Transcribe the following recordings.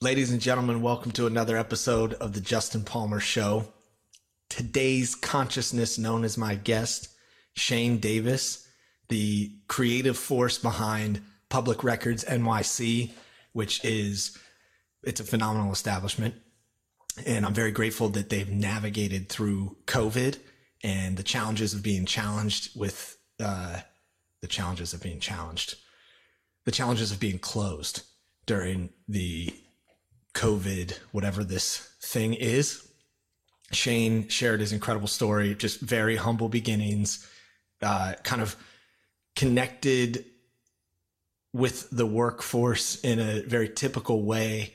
Ladies and gentlemen, welcome to another episode of the Justin Palmer Show. Today's consciousness known as my guest, Shane Davis, the creative force behind Public Records NYC, which is it's a phenomenal establishment. And I'm very grateful that they've navigated through COVID and the challenges of being challenged with uh, the challenges of being challenged, the challenges of being closed during the COVID, whatever this thing is. Shane shared his incredible story, just very humble beginnings, uh, kind of connected with the workforce in a very typical way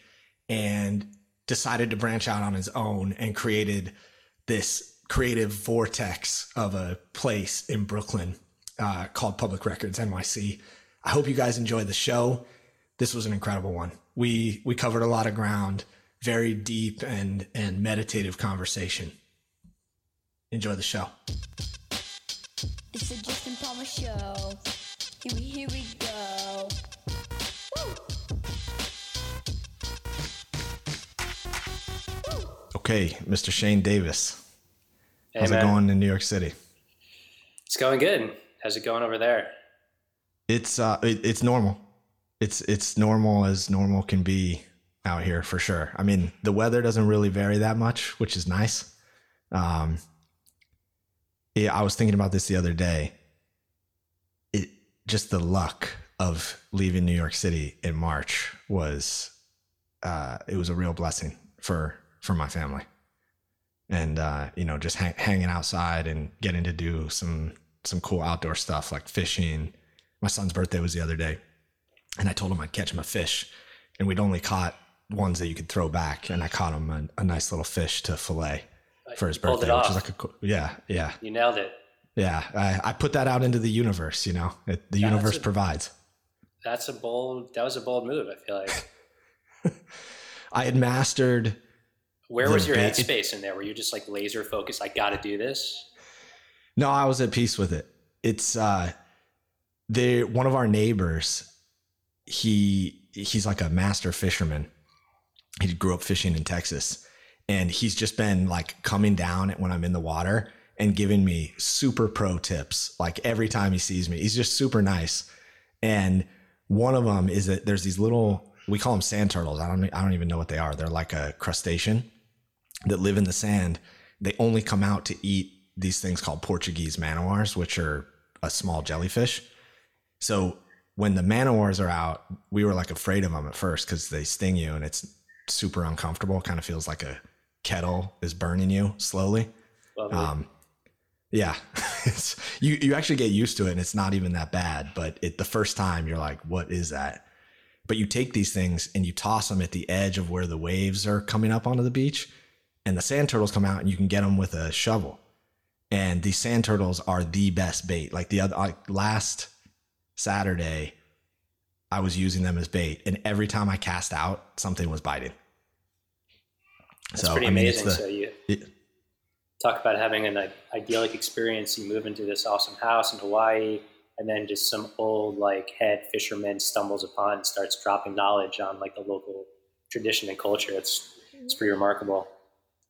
and decided to branch out on his own and created this creative vortex of a place in Brooklyn uh, called Public Records NYC. I hope you guys enjoy the show. This was an incredible one. We we covered a lot of ground, very deep and and meditative conversation. Enjoy the show. It's the Justin Palmer Show. Here we, here we go. Woo! Okay, Mr. Shane Davis. Hey, How's man. it going in New York City? It's going good. How's it going over there? It's uh it, it's normal. It's it's normal as normal can be out here for sure. I mean, the weather doesn't really vary that much, which is nice. Um yeah, I was thinking about this the other day. It just the luck of leaving New York City in March was uh it was a real blessing for for my family. And uh, you know, just hang, hanging outside and getting to do some some cool outdoor stuff like fishing, my son's birthday was the other day, and I told him I'd catch him a fish, and we'd only caught ones that you could throw back, and I caught him a, a nice little fish to fillet for his birthday, which is like a cool, yeah, yeah, You nailed it. yeah. I, I put that out into the universe, you know, it, the Yeah, that's universe a- provides. That's a bold. That was a bold move. I feel like. I had mastered. Where was your bait- headspace in there? Were you just like laser focused? I got to do this. No, I was at peace with it. It's uh, they one of our neighbors. He he's like a master fisherman. He grew up fishing in Texas, and he's just been like coming down when I'm in the water and giving me super pro tips. Like every time he sees me, he's just super nice. And one of them is that there's these little we call them sand turtles. I don't I don't even know what they are. They're like a crustacean that live in the sand. They only come out to eat these things called Portuguese manowars, which are a small jellyfish. So when the manowars are out, we were like afraid of them at first because they sting you and it's super uncomfortable. Kind of feels like a kettle is burning you slowly. Um, yeah, it's, you you actually get used to it, and it's not even that bad. But it, the first time, you're like, "What is that?" But you take these things and you toss them at the edge of where the waves are coming up onto the beach, and the sand turtles come out, and you can get them with a shovel. And these sand turtles are the best bait. Like the other like last Saturday, I was using them as bait, and every time I cast out, something was biting. That's pretty amazing. so you it- talk about having an idyllic experience. You move into this awesome house in Hawaii, and then just some old like head fisherman stumbles upon and starts dropping knowledge on like the local tradition and culture. It's it's pretty remarkable.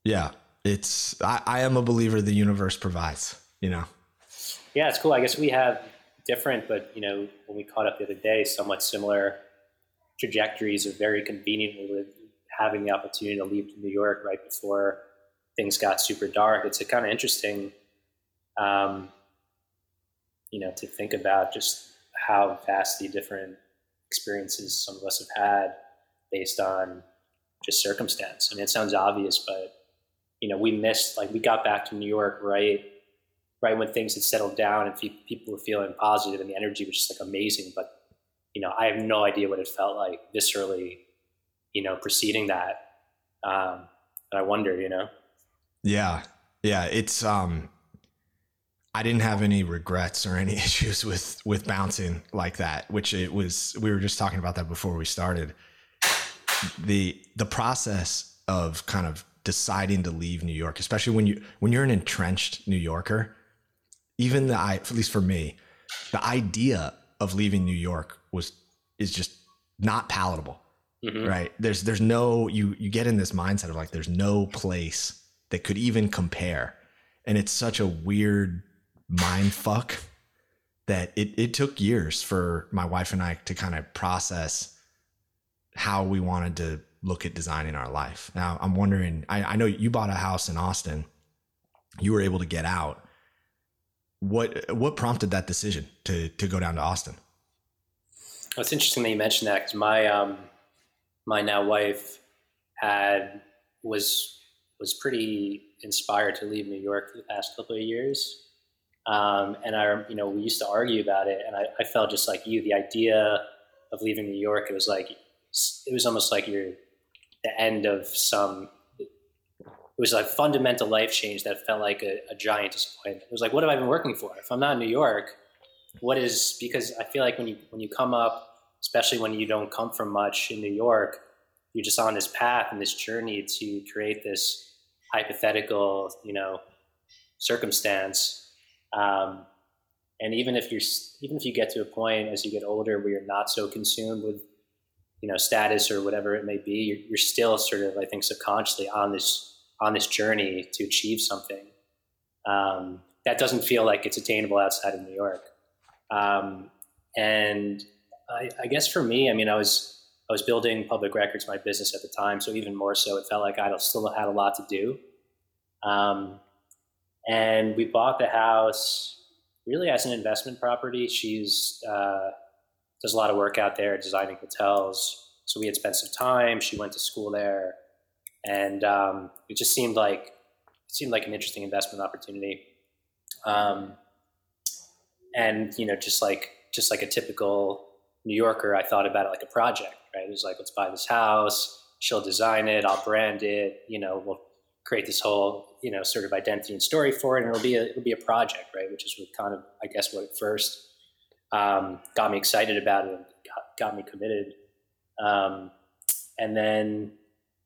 Yeah, it's I, I am a believer the universe provides. You know, Yeah, it's cool. I guess we have different, but you know, when we caught up the other day, somewhat similar trajectories of very with having the opportunity to leave New York right before things got super dark. It's a kind of interesting, um, you know, to think about just how vastly different experiences some of us have had based on just circumstance. I mean, it sounds obvious, but you know, we missed like we got back to New York right right when things had settled down and fe- people were feeling positive and the energy was just like amazing. But you know, I have no idea what it felt like viscerally, you know, preceding that. Um, and I wonder, you know, yeah, yeah. It's um, I didn't have any regrets or any issues with with bouncing like that. Which it was. We were just talking about that before we started. The the process of kind of deciding to leave New York, especially when you when you're an entrenched New Yorker, even the I at least for me, the idea of leaving New York was is just not palatable. Mhm. right? There's there's no you you get in this mindset of like there's no place that could even compare, and it's such a weird mind fuck that it it took years for my wife and I to kind of process how we wanted to look at designing our life. Now I'm wondering, I, I know you bought a house in Austin, you were able to get out. What what prompted that decision to to go down to Austin? Well, it's interesting that you mentioned that because my um, my now wife had was was pretty inspired to leave New York for the past couple of years, um, and I you know we used to argue about it, and I, I felt just like you. The idea of leaving New York, it was like it was almost like you're the end of some. It was like fundamental life change that felt like a, a giant disappointment. It was like, what have I been working for? If I'm not in New York, what is because I feel like when you when you come up, especially when you don't come from much in New York, you're just on this path and this journey to create this hypothetical, you know, circumstance. Um, and even if you're even if you get to a point as you get older where you're not so consumed with you know status or whatever it may be, you're, you're still sort of I think subconsciously on this on this journey to achieve something um, that doesn't feel like it's attainable outside of New York. Um, and I, I, guess for me, I mean, I was I was building public records, my business at the time, so even more so, it felt like I still had a lot to do. Um, and we bought the house really as an investment property. She's uh, does a lot of work out there designing hotels, so we had spent some time. She went to school there, and um, it just seemed like it seemed like an interesting investment opportunity. Um, and you know, just like just like a typical New Yorker, I thought about it like a project. Right? It was like, let's buy this house. She'll design it. I'll brand it. You know, we'll create this whole you know sort of identity and story for it, and it'll be a it'll be a project, right? Which is what kind of I guess what at first um, got me excited about it and got, got me committed. Um, and then,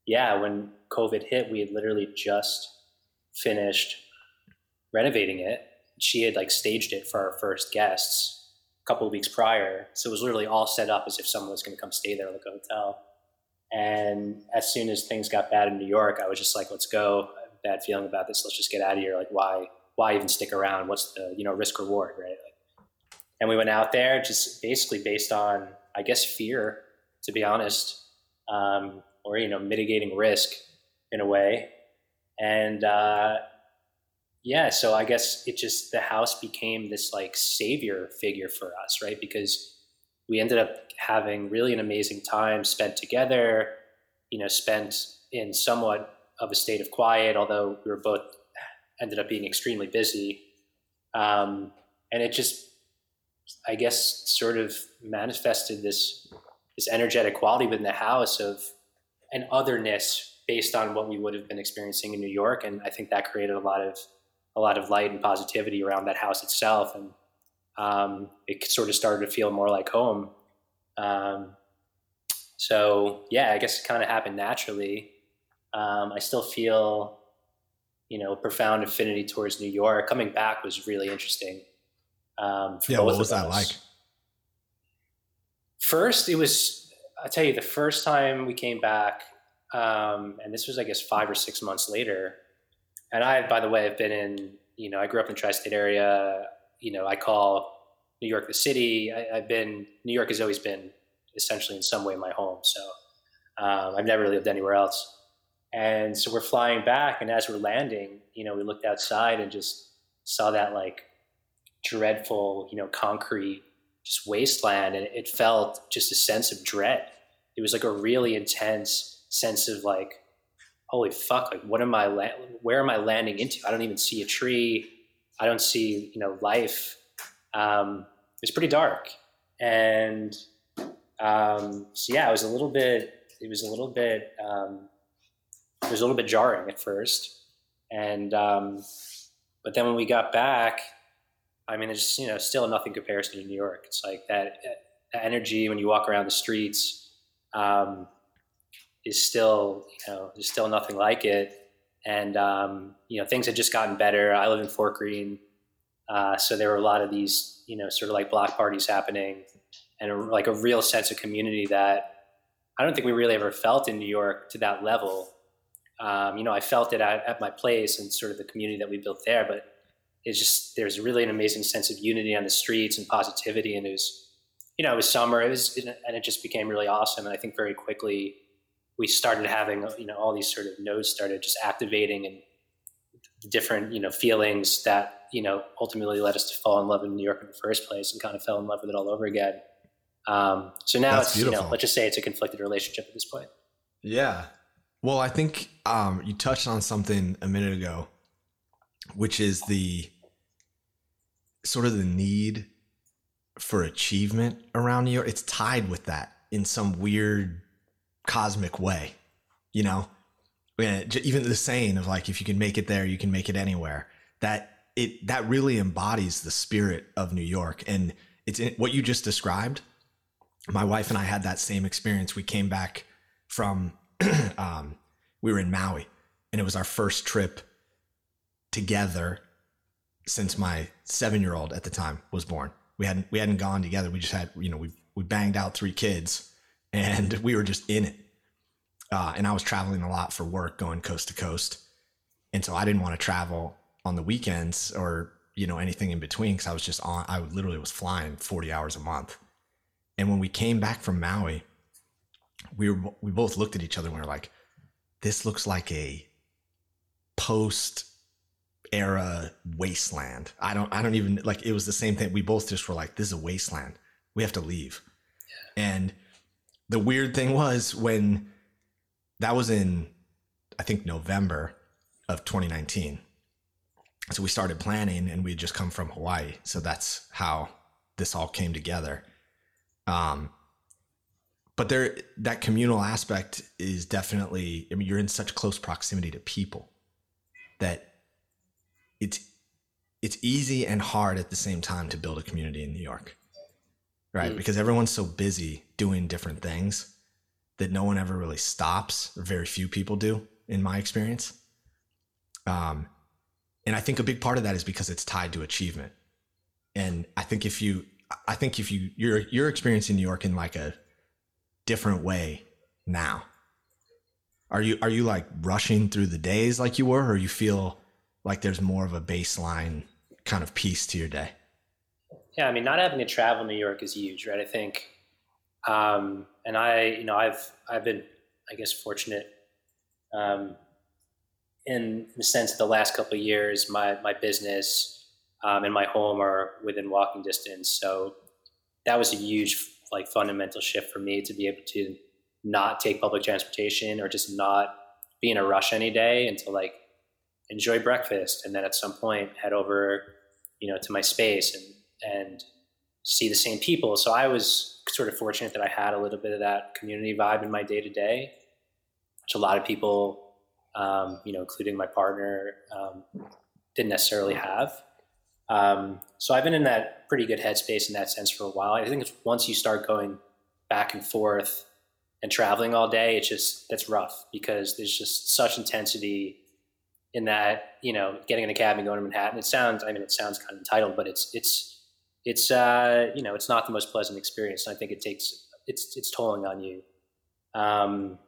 yeah, when COVID hit, we had literally just finished renovating it. She had like staged it for our first guests a couple of weeks prior. So it was literally all set up as if someone was going to come stay there like a hotel. And as soon as things got bad in New York, I was just like, let's go. Bad feeling about this. Let's just get out of here. Like, why, why even stick around? What's the, you know, risk reward, right? Like, and we went out there just basically based on, I guess, fear, to be honest, um, or, you know, mitigating risk in a way. And, uh, yeah, so I guess it just the house became this like savior figure for us, right? Because we ended up having really an amazing time spent together, you know, spent in somewhat of a state of quiet, although we were both ended up being extremely busy. Um, and it just, I guess, sort of manifested this this energetic quality within the house of an otherness based on what we would have been experiencing in New York, and I think that created a lot of a lot of light and positivity around that house itself, and um, it sort of started to feel more like home. Um, so yeah, I guess it kind of happened naturally. Um, I still feel, you know, profound affinity towards New York. Coming back was really interesting. Um, yeah, what was that us. like? First, it was. I'll tell you, the first time we came back, um, and this was, I guess, five or six months later. And I, by the way, have been in. You know, I grew up in the tri-state area. You know, I call New York the city. I, have been New York has always been essentially in some way my home. So um, I've never lived anywhere else. And so we're flying back, and as we're landing, you know, we looked outside and just saw that like dreadful, you know, concrete just wasteland, and it felt just a sense of dread. It was like a really intense sense of like, holy fuck, like what am I, la- where am I landing into? I don't even see a tree. I don't see, you know, life. Um, it was pretty dark, and um, so yeah, it was a little bit. It was a little bit. Um, it was a little bit jarring at first, and um, but then when we got back, I mean, it's you know still nothing comparison to New York. It's like that, that energy when you walk around the streets um, is still you know there's still nothing like it, and um, you know things had just gotten better. I live in Fort Greene, uh, so there were a lot of these you know sort of like block parties happening, and a, like a real sense of community that I don't think we really ever felt in New York to that level. Um, you know, I felt it at, at my place and sort of the community that we built there, but it's just there's really an amazing sense of unity on the streets and positivity. And it was, you know, it was summer, it was, and it just became really awesome. And I think very quickly we started having, you know, all these sort of nodes started just activating and different, you know, feelings that, you know, ultimately led us to fall in love in New York in the first place and kind of fell in love with it all over again. Um, so now That's it's, you know, let's just say it's a conflicted relationship at this point. Yeah. Well, I think um, you touched on something a minute ago, which is the sort of the need for achievement around New York. It's tied with that in some weird cosmic way, you know? Even the saying of like, if you can make it there, you can make it anywhere. That it that really embodies the spirit of New York, and it's in, what you just described. My wife and I had that same experience. We came back from um, we were in Maui, and it was our first trip together since my seven year old at the time was born. We hadn't we hadn't gone together. We just had you know we we banged out three kids, and we were just in it. Uh, and I was traveling a lot for work, going coast to coast, and so I didn't want to travel on the weekends or you know anything in between because I was just on. I literally was flying forty hours a month. And when we came back from Maui, we were we both looked at each other and we were like, "This looks like a post era wasteland." I don't I don't even like it was the same thing. We both just were like, "This is a wasteland. We have to leave." And the weird thing was when that was in I think November of 2019. So we started planning and we had just come from Hawaii. So that's how this all came together. Um, but there that communal aspect is definitely i mean you're in such close proximity to people that it's it's easy and hard at the same time to build a community in new york right? Mm. because everyone's so busy doing different things that no one ever really stops or very few people do in my experience. Um and i think a big part of that is because it's tied to achievement. And i think if you i think if you you're you're experiencing new york in like a different way now are you are you like rushing through the days like you were or you feel like there's more of a baseline kind of peace to your day Yeah, I mean, not having to travel New York is huge, right? I think, um, and I, you know, I've I've been, I guess, fortunate um, in the sense that the last couple of years, my my business um, and my home are within walking distance, so that was a huge, like, fundamental shift for me to be able to not take public transportation or just not be in a rush any day to like enjoy breakfast and then at some point head over, you know, to my space and and see the same people. So I was sort of fortunate that I had a little bit of that community vibe in my day to day, which a lot of people, um, you know, including my partner, um, didn't necessarily have. Um, so I've been in that pretty good headspace in that sense for a while. I think once you start going back and forth and traveling all day, it's just that's rough because there's just such intensity in that you know getting in a cab and going to Manhattan. It sounds, I mean, it sounds kind of entitled, but it's it's it's uh, you know it's not the most pleasant experience. And I think it takes it's it's tolling on you. Um,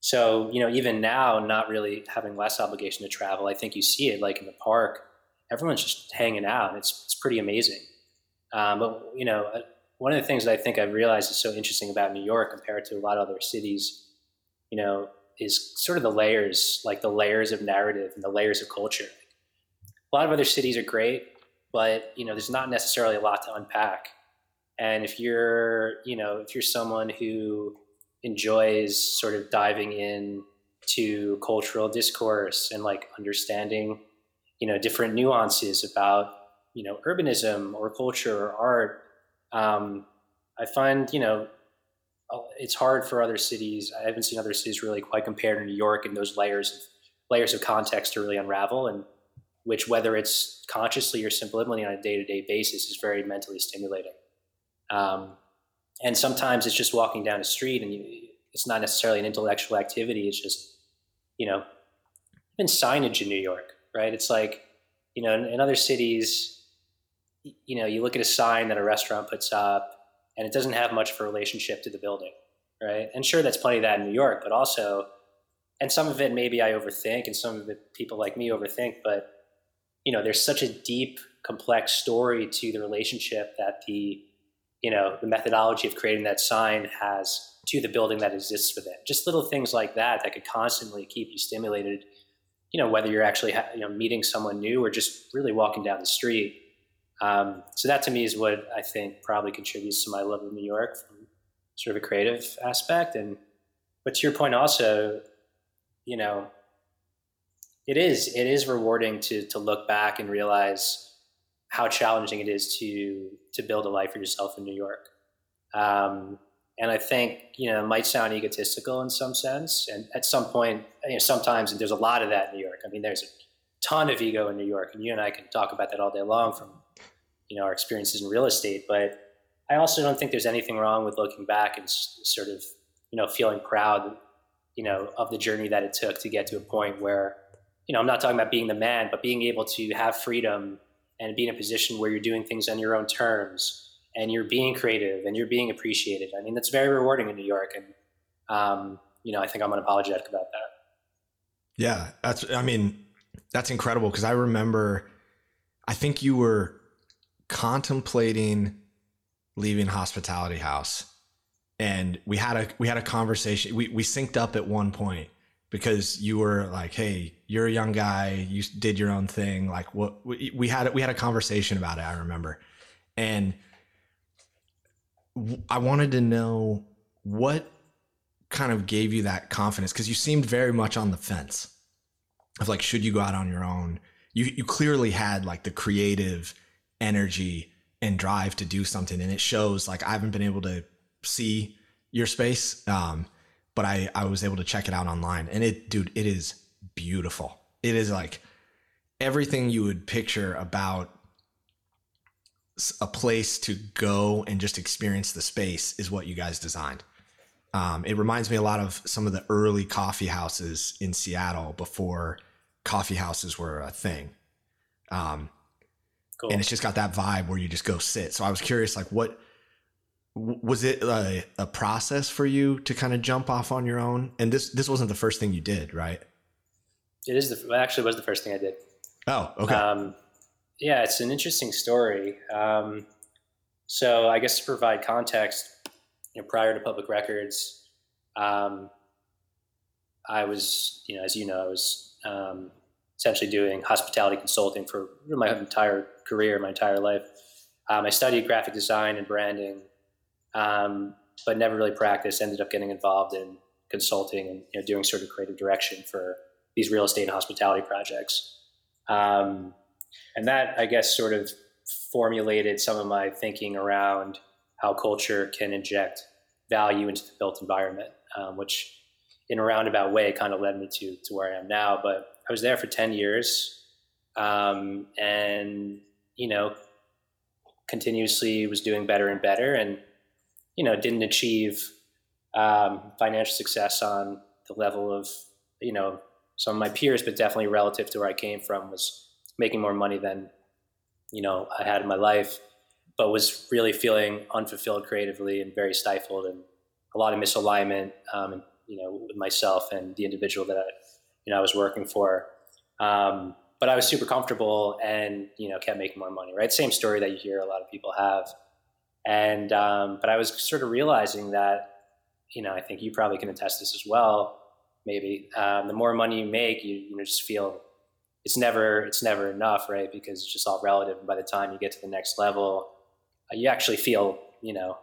so you know, even now, not really having less obligation to travel, I think you see it like in the park. Everyone's just hanging out. and It's it's pretty amazing. Um, but you know, uh, one of the things that I think I've realized is so interesting about New York compared to a lot of other cities, you know, is sort of the layers, like the layers of narrative and the layers of culture. A lot of other cities are great, but you know, there's not necessarily a lot to unpack. And if you're, you know, if you're someone who enjoys sort of diving in to cultural discourse and like understanding, you know, different nuances about, you know, urbanism or culture or art, um, I find, you know, it's hard for other cities. I haven't seen other cities really quite compare to New York and those layers of layers of context to really unravel, and which, whether it's consciously or subliminally on a day to day basis, is very mentally stimulating. Um, and sometimes it's just walking down a street, and you, it's not necessarily an intellectual activity. It's just, you know, even signage in New York, right? It's like, you know, in, in other cities, you know, you look at a sign that a restaurant puts up, and it doesn't have much of a relationship to the building. right? And sure, that's plenty of that in New York, but also, and some of it maybe I overthink, and some of it people like me overthink, but you know, there's such a deep, complex story to the relationship that the you know the methodology of creating that sign has to the building that exists within. Just little things like that that could constantly keep you stimulated. You know, whether you're actually you know meeting someone new or just really walking down the street. Um, so that to me is what I think probably contributes to my love of New York from sort of a creative aspect. And but to your point, also, you know, it is it is rewarding to to look back and realize how challenging it is to to build a life for yourself in New York. Um, and I think you know it might sound egotistical in some sense, and at some point, you know, sometimes there's a lot of that in New York. I mean, there's a ton of ego in New York, and you and I can talk about that all day long from you know our experiences in real estate. But I also don't think there's anything wrong with looking back and sort of you know feeling proud, you know, of the journey that it took to get to a point where you know I'm not talking about being the man, but being able to have freedom and be in a position where you're doing things on your own terms and you're being creative and you're being appreciated. I mean, that's very rewarding in New York. And, um, you know, I think I'm unapologetic about that. Yeah. That's, I mean, that's incredible. Cause I remember, I think you were contemplating leaving hospitality house and we had a, we had a conversation. We, we synced up at one point because you were like, Hey, you're a young guy. You did your own thing. Like what we, we had, we had a conversation about it. I remember. And, I wanted to know what kind of gave you that confidence because you seemed very much on the fence of like should you go out on your own you you clearly had like the creative energy and drive to do something and it shows like I haven't been able to see your space um but I I was able to check it out online and it dude it is beautiful it is like everything you would picture about a place to go and just experience the space is what you guys designed. Um, it reminds me a lot of some of the early coffee houses in Seattle before coffee houses were a thing. Um, cool. And it's just got that vibe where you just go sit. So I was curious, like, what was it a, a process for you to kind of jump off on your own? And this this wasn't the first thing you did, right? It is the actually was the first thing I did. Oh, okay. Um, yeah, it's an interesting story. Um, so I guess to provide context, you know, prior to public records, um, I was, you know, as you know, I was um, essentially doing hospitality consulting for my entire career, my entire life. Um, I studied graphic design and branding, um, but never really practiced. Ended up getting involved in consulting and you know, doing sort of creative direction for these real estate and hospitality projects. Um, and that, I guess, sort of formulated some of my thinking around how culture can inject value into the built environment, um, which in a roundabout way kind of led me to, to where I am now. But I was there for 10 years um, and, you know, continuously was doing better and better and, you know, didn't achieve um, financial success on the level of, you know, some of my peers, but definitely relative to where I came from was making more money than you know I had in my life, but was really feeling unfulfilled creatively and very stifled and a lot of misalignment, um, you know, with myself and the individual that I, you know I was working for. Um, but I was super comfortable and you know kept making more money. Right, same story that you hear a lot of people have. And um, but I was sort of realizing that you know I think you probably can attest this as well. Maybe um, the more money you make, you, you just feel it's never it's never enough, right? Because it's just all relative. And by the time you get to the next level, you actually feel you know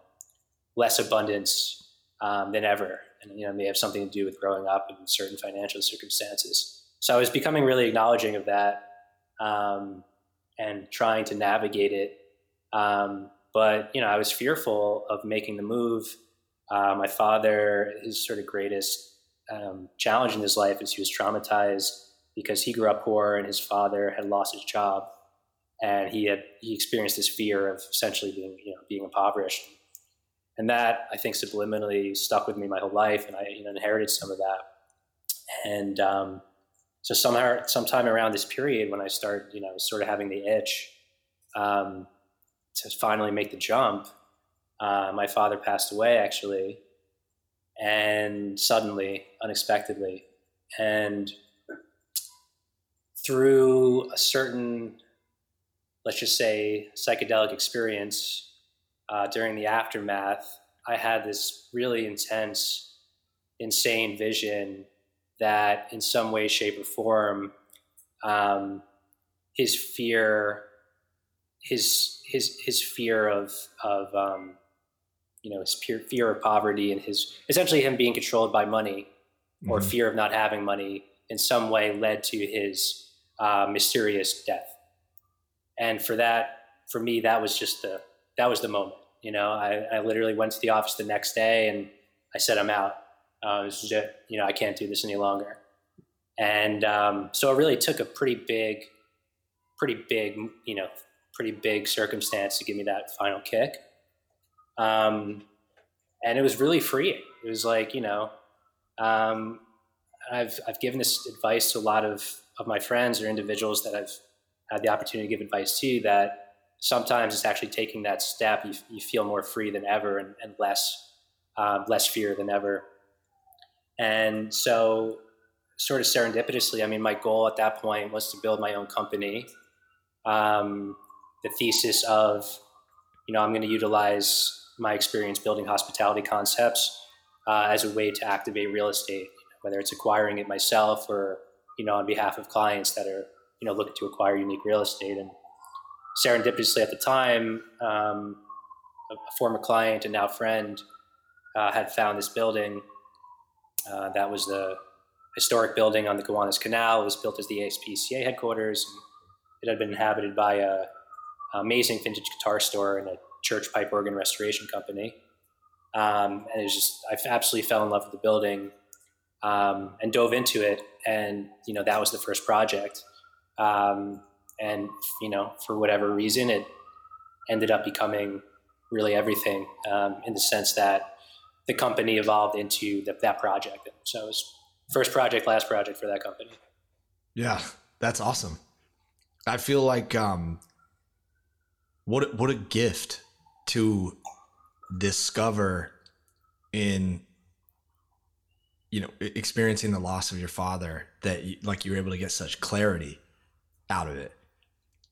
less abundance um, than ever, and you know may have something to do with growing up in certain financial circumstances. So I was becoming really acknowledging of that um, and trying to navigate it. Um, but you know, I was fearful of making the move. Uh, my father, his sort of greatest um, challenge in his life is he was traumatized because he grew up poor and his father had lost his job and he had he experienced this fear of essentially being you know being impoverished and that i think subliminally stuck with me my whole life and i you know, inherited some of that and um, so somehow sometime around this period when i started you know sort of having the itch um, to finally make the jump uh, my father passed away actually and suddenly, unexpectedly. And through a certain, let's just say, psychedelic experience uh, during the aftermath, I had this really intense, insane vision that, in some way, shape, or form, um, his fear, his his his fear of of um, you know his fear, fear of poverty and his essentially him being controlled by money or Mhm. fear of not having money in some way led to his uh, mysterious death. And for that, for me, that was just the that was the moment. You know, I, I literally went to the office the next day and I said, "I'm out. Uh, this is it. You know, I can't do this any longer." And um, so it really took a pretty big, pretty big, you know, pretty big circumstance to give me that final kick. Um, and it was really freeing. It was like, you know, um, I've, I've given this advice to a lot of, of my friends or individuals that I've had the opportunity to give advice to that sometimes it's actually taking that step. You, you feel more free than ever and, and less, um, less fear than ever. And so sort of serendipitously, I mean, my goal at that point was to build my own company. Um, the thesis of, you know, I'm going to utilize my experience building hospitality concepts uh, as a way to activate real estate, whether it's acquiring it myself or, you know, on behalf of clients that are, you know, looking to acquire unique real estate. And serendipitously at the time, um, a a former client and now friend uh, had found this building. Uh, that was the historic building on the Gowanus Canal. It was built as the ASPCA headquarters. It had been inhabited by a amazing vintage guitar store and a church pipe organ restoration company. Um, and it was just, I absolutely fell in love with the building um, and dove into it. And, you know, that was the first project. Um, and, you know, for whatever reason, it ended up becoming really everything um, in the sense that the company evolved into the, that project. So it was first project, last project for that company. Yeah, that's awesome. I feel like um what what a gift to discover in you know experiencing the loss of your father that you, like you were able to get such clarity out of it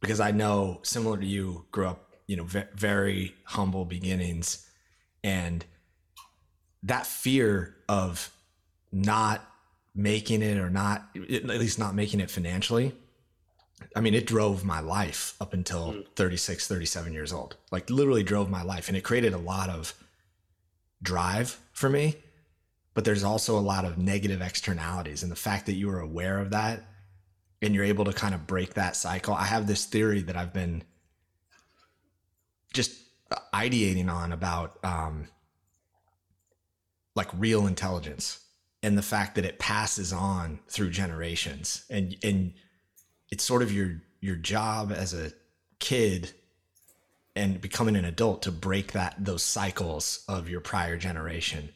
because I know similar to you grew up you know ve- very humble beginnings. And that fear of not making it or not at least not making it financially i mean it drove my life up until Mm. 36 37 years old. Like literally drove my life and it created a lot of drive for me. But there's also a lot of negative externalities and the fact that you are aware of that and you're able to kind of break that cycle i have this theory that i've been just ideating on about um like real intelligence and the fact that it passes on through generations. And and it's sort of your your job as a kid and becoming an adult to break that those cycles of your prior generation.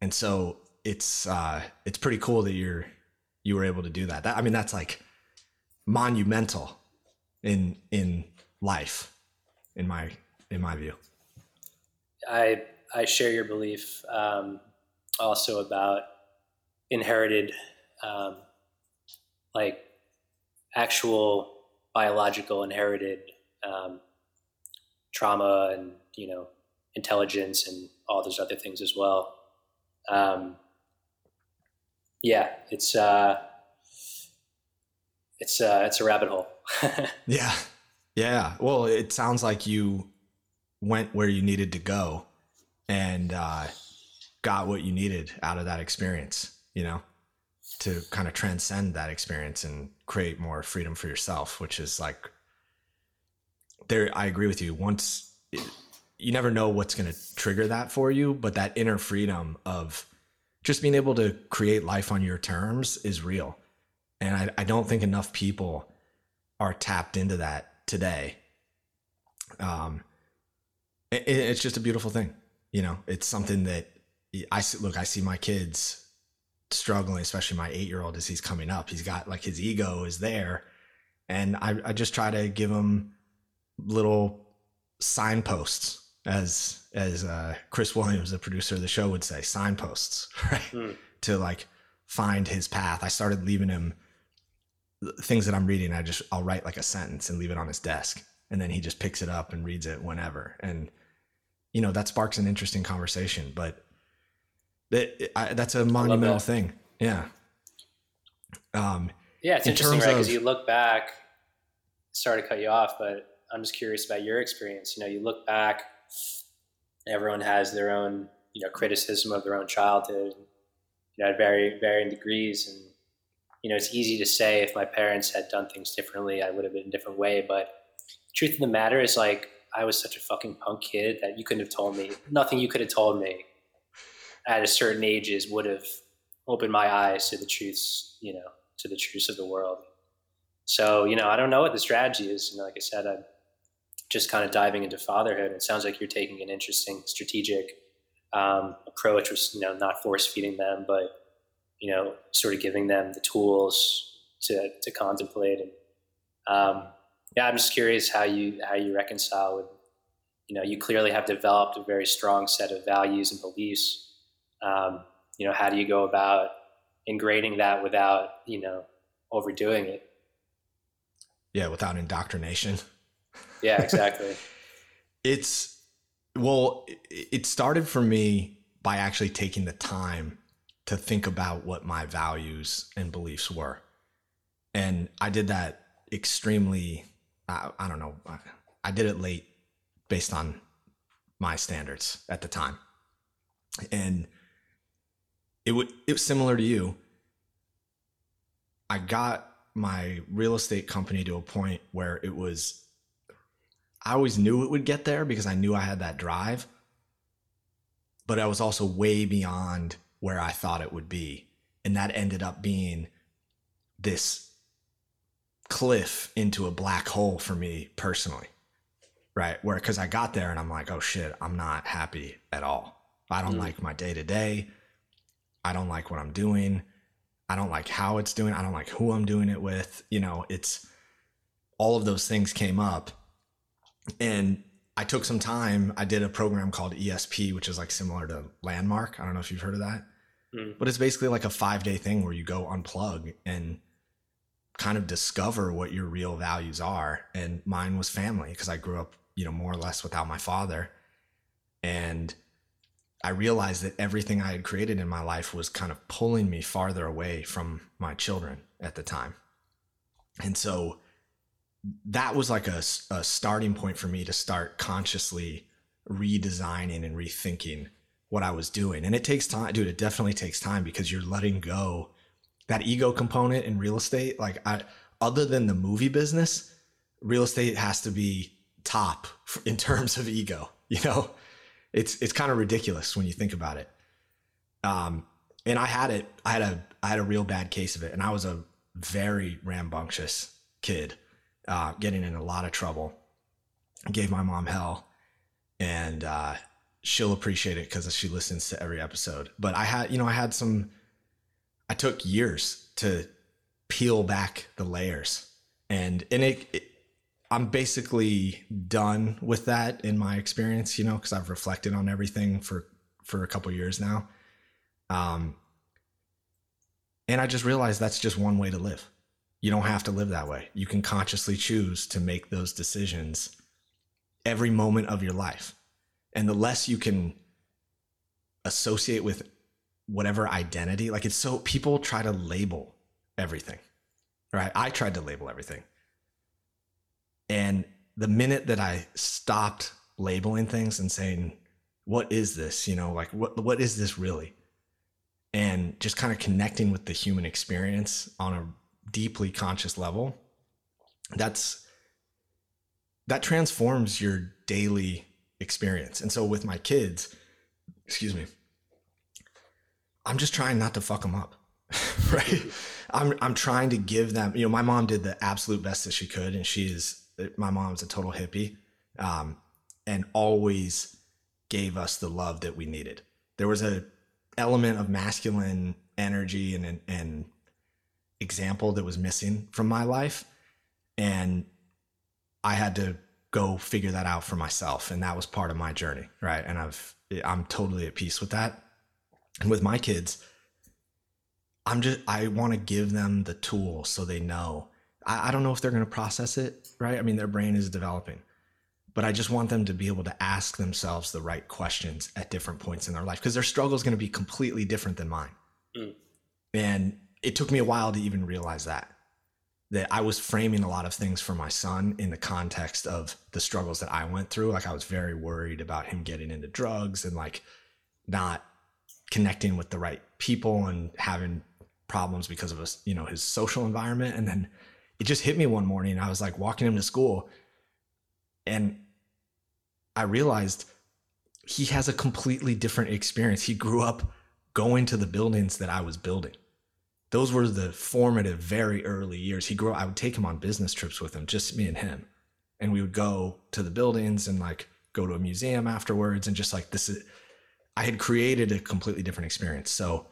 And so it's uh it's pretty cool that you're you were able to do that, that i mean that's like monumental in in life in my in my view I I share your belief um, also about inherited, um, like actual biological inherited um, trauma and you know intelligence and all those other things as well. Um, yeah, it's uh, it's uh, it's a rabbit hole. Yeah. Yeah. Well, it sounds like you went where you needed to go and uh, got what you needed out of that experience, you know, to kind of transcend that experience and create more freedom for yourself, which is like, there, I agree with you. Once you never know what's going to trigger that for you, but that inner freedom of just being able to create life on your terms is real. And I, I don't think enough people are tapped into that today. Um, it, it's just a beautiful thing, you know. It's something that I see. Look, I see my kids struggling, especially my eight-year-old as he's coming up. He's got like his ego is there, and I, I just try to give him little signposts as as uh, Chris Williams, the producer of the show, would say, signposts, right? Mm. To like find his path. I started leaving him things that I'm reading. I just I'll write like a sentence and leave it on his desk, and then he just picks it up and reads it whenever. And you know that sparks an interesting conversation. But that that's a monumental that. thing. Yeah. Um, Yeah, it's In interesting, terms right? Because you look back. Sorry to cut you off, but I'm just curious about your experience. You know, you look back. Everyone has their own, you know, criticism of their own childhood. You know, at very varying degrees, and you know, it's easy to say if my parents had done things differently, I would have been a different way. But truth of the matter is, like, I was such a fucking punk kid that you couldn't have told me. Nothing you could have told me at a certain ages would have opened my eyes to the truths, you know, to the truths of the world. So, you know, I don't know what the strategy is. You know, like I said, I'm just kind of diving into fatherhood. It sounds like you're taking an interesting strategic um, approach, which you know, not force feeding them, but you know, sort of giving them the tools to to contemplate. And um, yeah, I'm just curious how you how you reconcile with, you know, you clearly have developed a very strong set of values and beliefs. Um, you know, how do you go about ingraining that without you know overdoing it? yeah, without indoctrination. Yeah, exactly. It's well, it- started for me by actually taking the time to think about what my values and beliefs were. And I did that extremely, I, I don't know, I, I did it late based on my standards at the time. And it would, it was similar to you. I got my real estate company to a point where it was I always knew it would get there because I knew I had that drive. But I was also way beyond where I thought it would be. And that ended up being this cliff into a black hole for me personally. Right. Where, cause I got there and I'm like, oh shit, I'm not happy at all. I don't Mm. like my day to day. I don't like what I'm doing. I don't like how it's doing. I don't like who I'm doing it with. You know, it's all of those things came up and I took some time. I did a program called ESP, which is like similar to Landmark. I don't know if you've heard of that, Mm. but it's basically like a five day thing where you go unplug and kind of discover what your real values are. And mine was family because I grew up, you know, more or less without my father. And I realized that everything I had created in my life was kind of pulling me farther away from my children at the time. And so that was like a, a starting point for me to start consciously redesigning and rethinking what I was doing. And it takes time, dude. It definitely takes time because you're letting go that ego component in real estate. Like, I, other than the movie business, real estate has to be top in terms of ego. You know, it's it's kind of ridiculous when you think about it. Um, and I had it. I had a I had a real bad case of it, and I was a very rambunctious kid uh, getting in a lot of trouble. Gave my mom hell, and uh, she'll appreciate it because she listens to every episode. But I had, you know, I had some. I took years to peel back the layers, and and it, it I'm basically done with that in my experience, you know, because I've reflected on everything for for a couple years now. Um, and I just realized that's just one way to live you don't have to live that way. You can consciously choose to make those decisions every moment of your life. And the less you can associate with whatever identity, like it's so people try to label everything, right? I tried to label everything. And the minute that I stopped labeling things and saying, what is this? You know, like what what is this really? And just kind of connecting with the human experience on a deeply conscious level that's that transforms your daily experience. And so with my kids excuse me i'm just trying not to fuck them up right? I'm i'm trying to give them you know my mom did the absolute best that she could and she is my mom's a total hippie um, and always gave us the love that we needed. There was a element of masculine energy and and example that was missing from my life and i had to go figure that out for myself. And that was part of my journey. Right. And I've, I'm totally at peace with that. And with my kids, I'm just, I want to give them the tools so they know. I, I don't know if they're going to process it, right? I mean, their brain is developing, but I just want them to be able to ask themselves the right questions at different points in their life because their struggle is going to be completely different than mine. Mm. And it took me a while to even realize that that I was framing a lot of things for my son in the context of the struggles that I went through. Like I was very worried about him getting into drugs and like not connecting with the right people and having problems because of his, you know, his social environment. And then it just hit me one morning. I was like walking him to school and I realized he has a completely different experience. He grew up going to the buildings that I was building those were the formative, very early years. He grew up, I would take him on business trips with him, just me and him. And we would go to the buildings and like go to a museum afterwards. And just like this is, I had created a completely different experience. So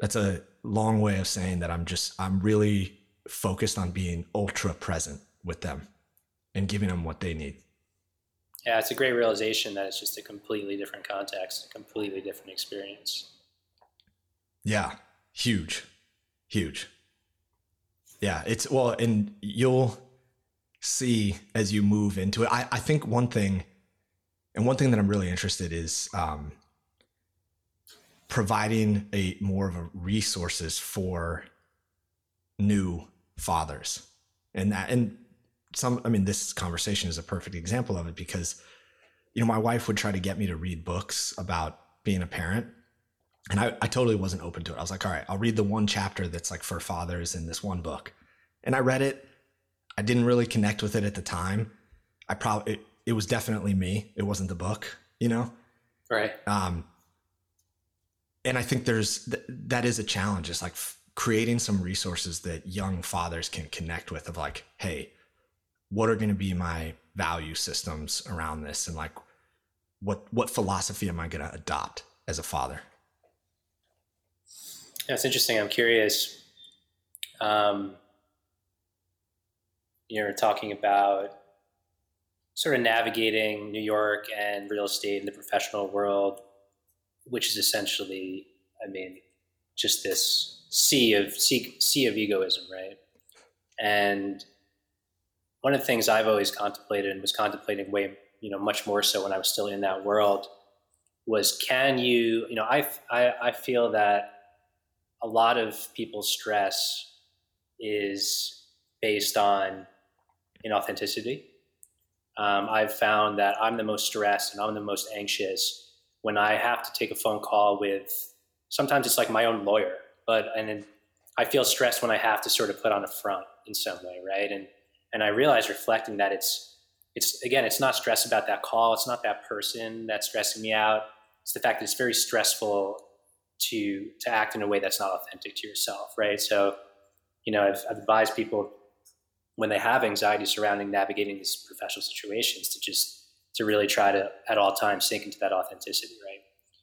that's a long way of saying that I'm just, I'm really focused on being ultra present with them and giving them what they need. Yeah, it's a great realization that it's just a completely different context, a completely different experience. Yeah, huge huge. Yeah, it's well, and you'll see as you move into it. I, I think one thing, and one thing that I'm really interested is um, providing a more of a resources for new fathers, and that and some. I mean, this conversation is a perfect example of it because you know my wife would try to get me to read books about being a parent and I, I totally wasn't open to it. I was like, all right, I'll read the one chapter that's like for fathers in this one book. And I read it. I didn't really connect with it at the time. I probably, it, it was definitely me. It wasn't the book, you know? Right. Um, and I think there's, th- that is a challenge. It's like f- creating some resources that young fathers can connect with of like, Hey, what are going to be my value systems around this? And like, what, what philosophy am I going to adopt as a father? That's interesting. I'm curious. Um, you're talking about sort of navigating New York and real estate in the professional world, which is essentially, I mean, just this sea of sea, sea of egoism, right? And one of the things I've always contemplated and was contemplating way, you know, much more so when I was still in that world was can you, you know, I, I, I feel that a lot of people's stress is based on inauthenticity. Um, I've found that I'm the most stressed and I'm the most anxious when I have to take a phone call with. Sometimes it's like my own lawyer, but and I feel stressed when I have to sort of put on a front in some way, right? And and I realize reflecting that it's it's again it's not stress about that call, it's not that person that's stressing me out. It's the fact that it's very stressful to to act in a way that's not authentic to yourself, right? So, you know, I've, I've advised people when they have anxiety surrounding navigating these professional situations to just to really try to at all times sink into that authenticity, right?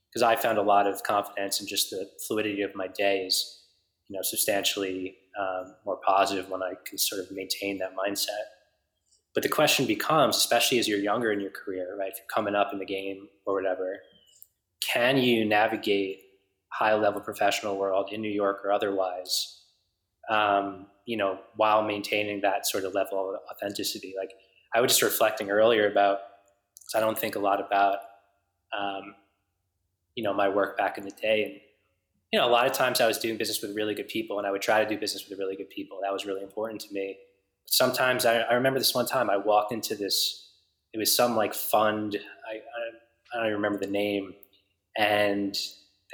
Because I found a lot of confidence and just the fluidity of my days, you know, substantially um, more positive when I can sort of maintain that mindset. But the question becomes, especially as you're younger in your career, right? If you're coming up in the game or whatever, can you navigate high level professional world in New York or otherwise, um, you know, while maintaining that sort of level of authenticity. Like I was just reflecting earlier about, I don't think a lot about, um, you know, my work back in the day. And, you know, a lot of times I was doing business with really good people and I would try to do business with really good people. That was really important to me. But sometimes I, I remember this one time I walked into this, it was some like fund. I, I, I don't even remember the name. And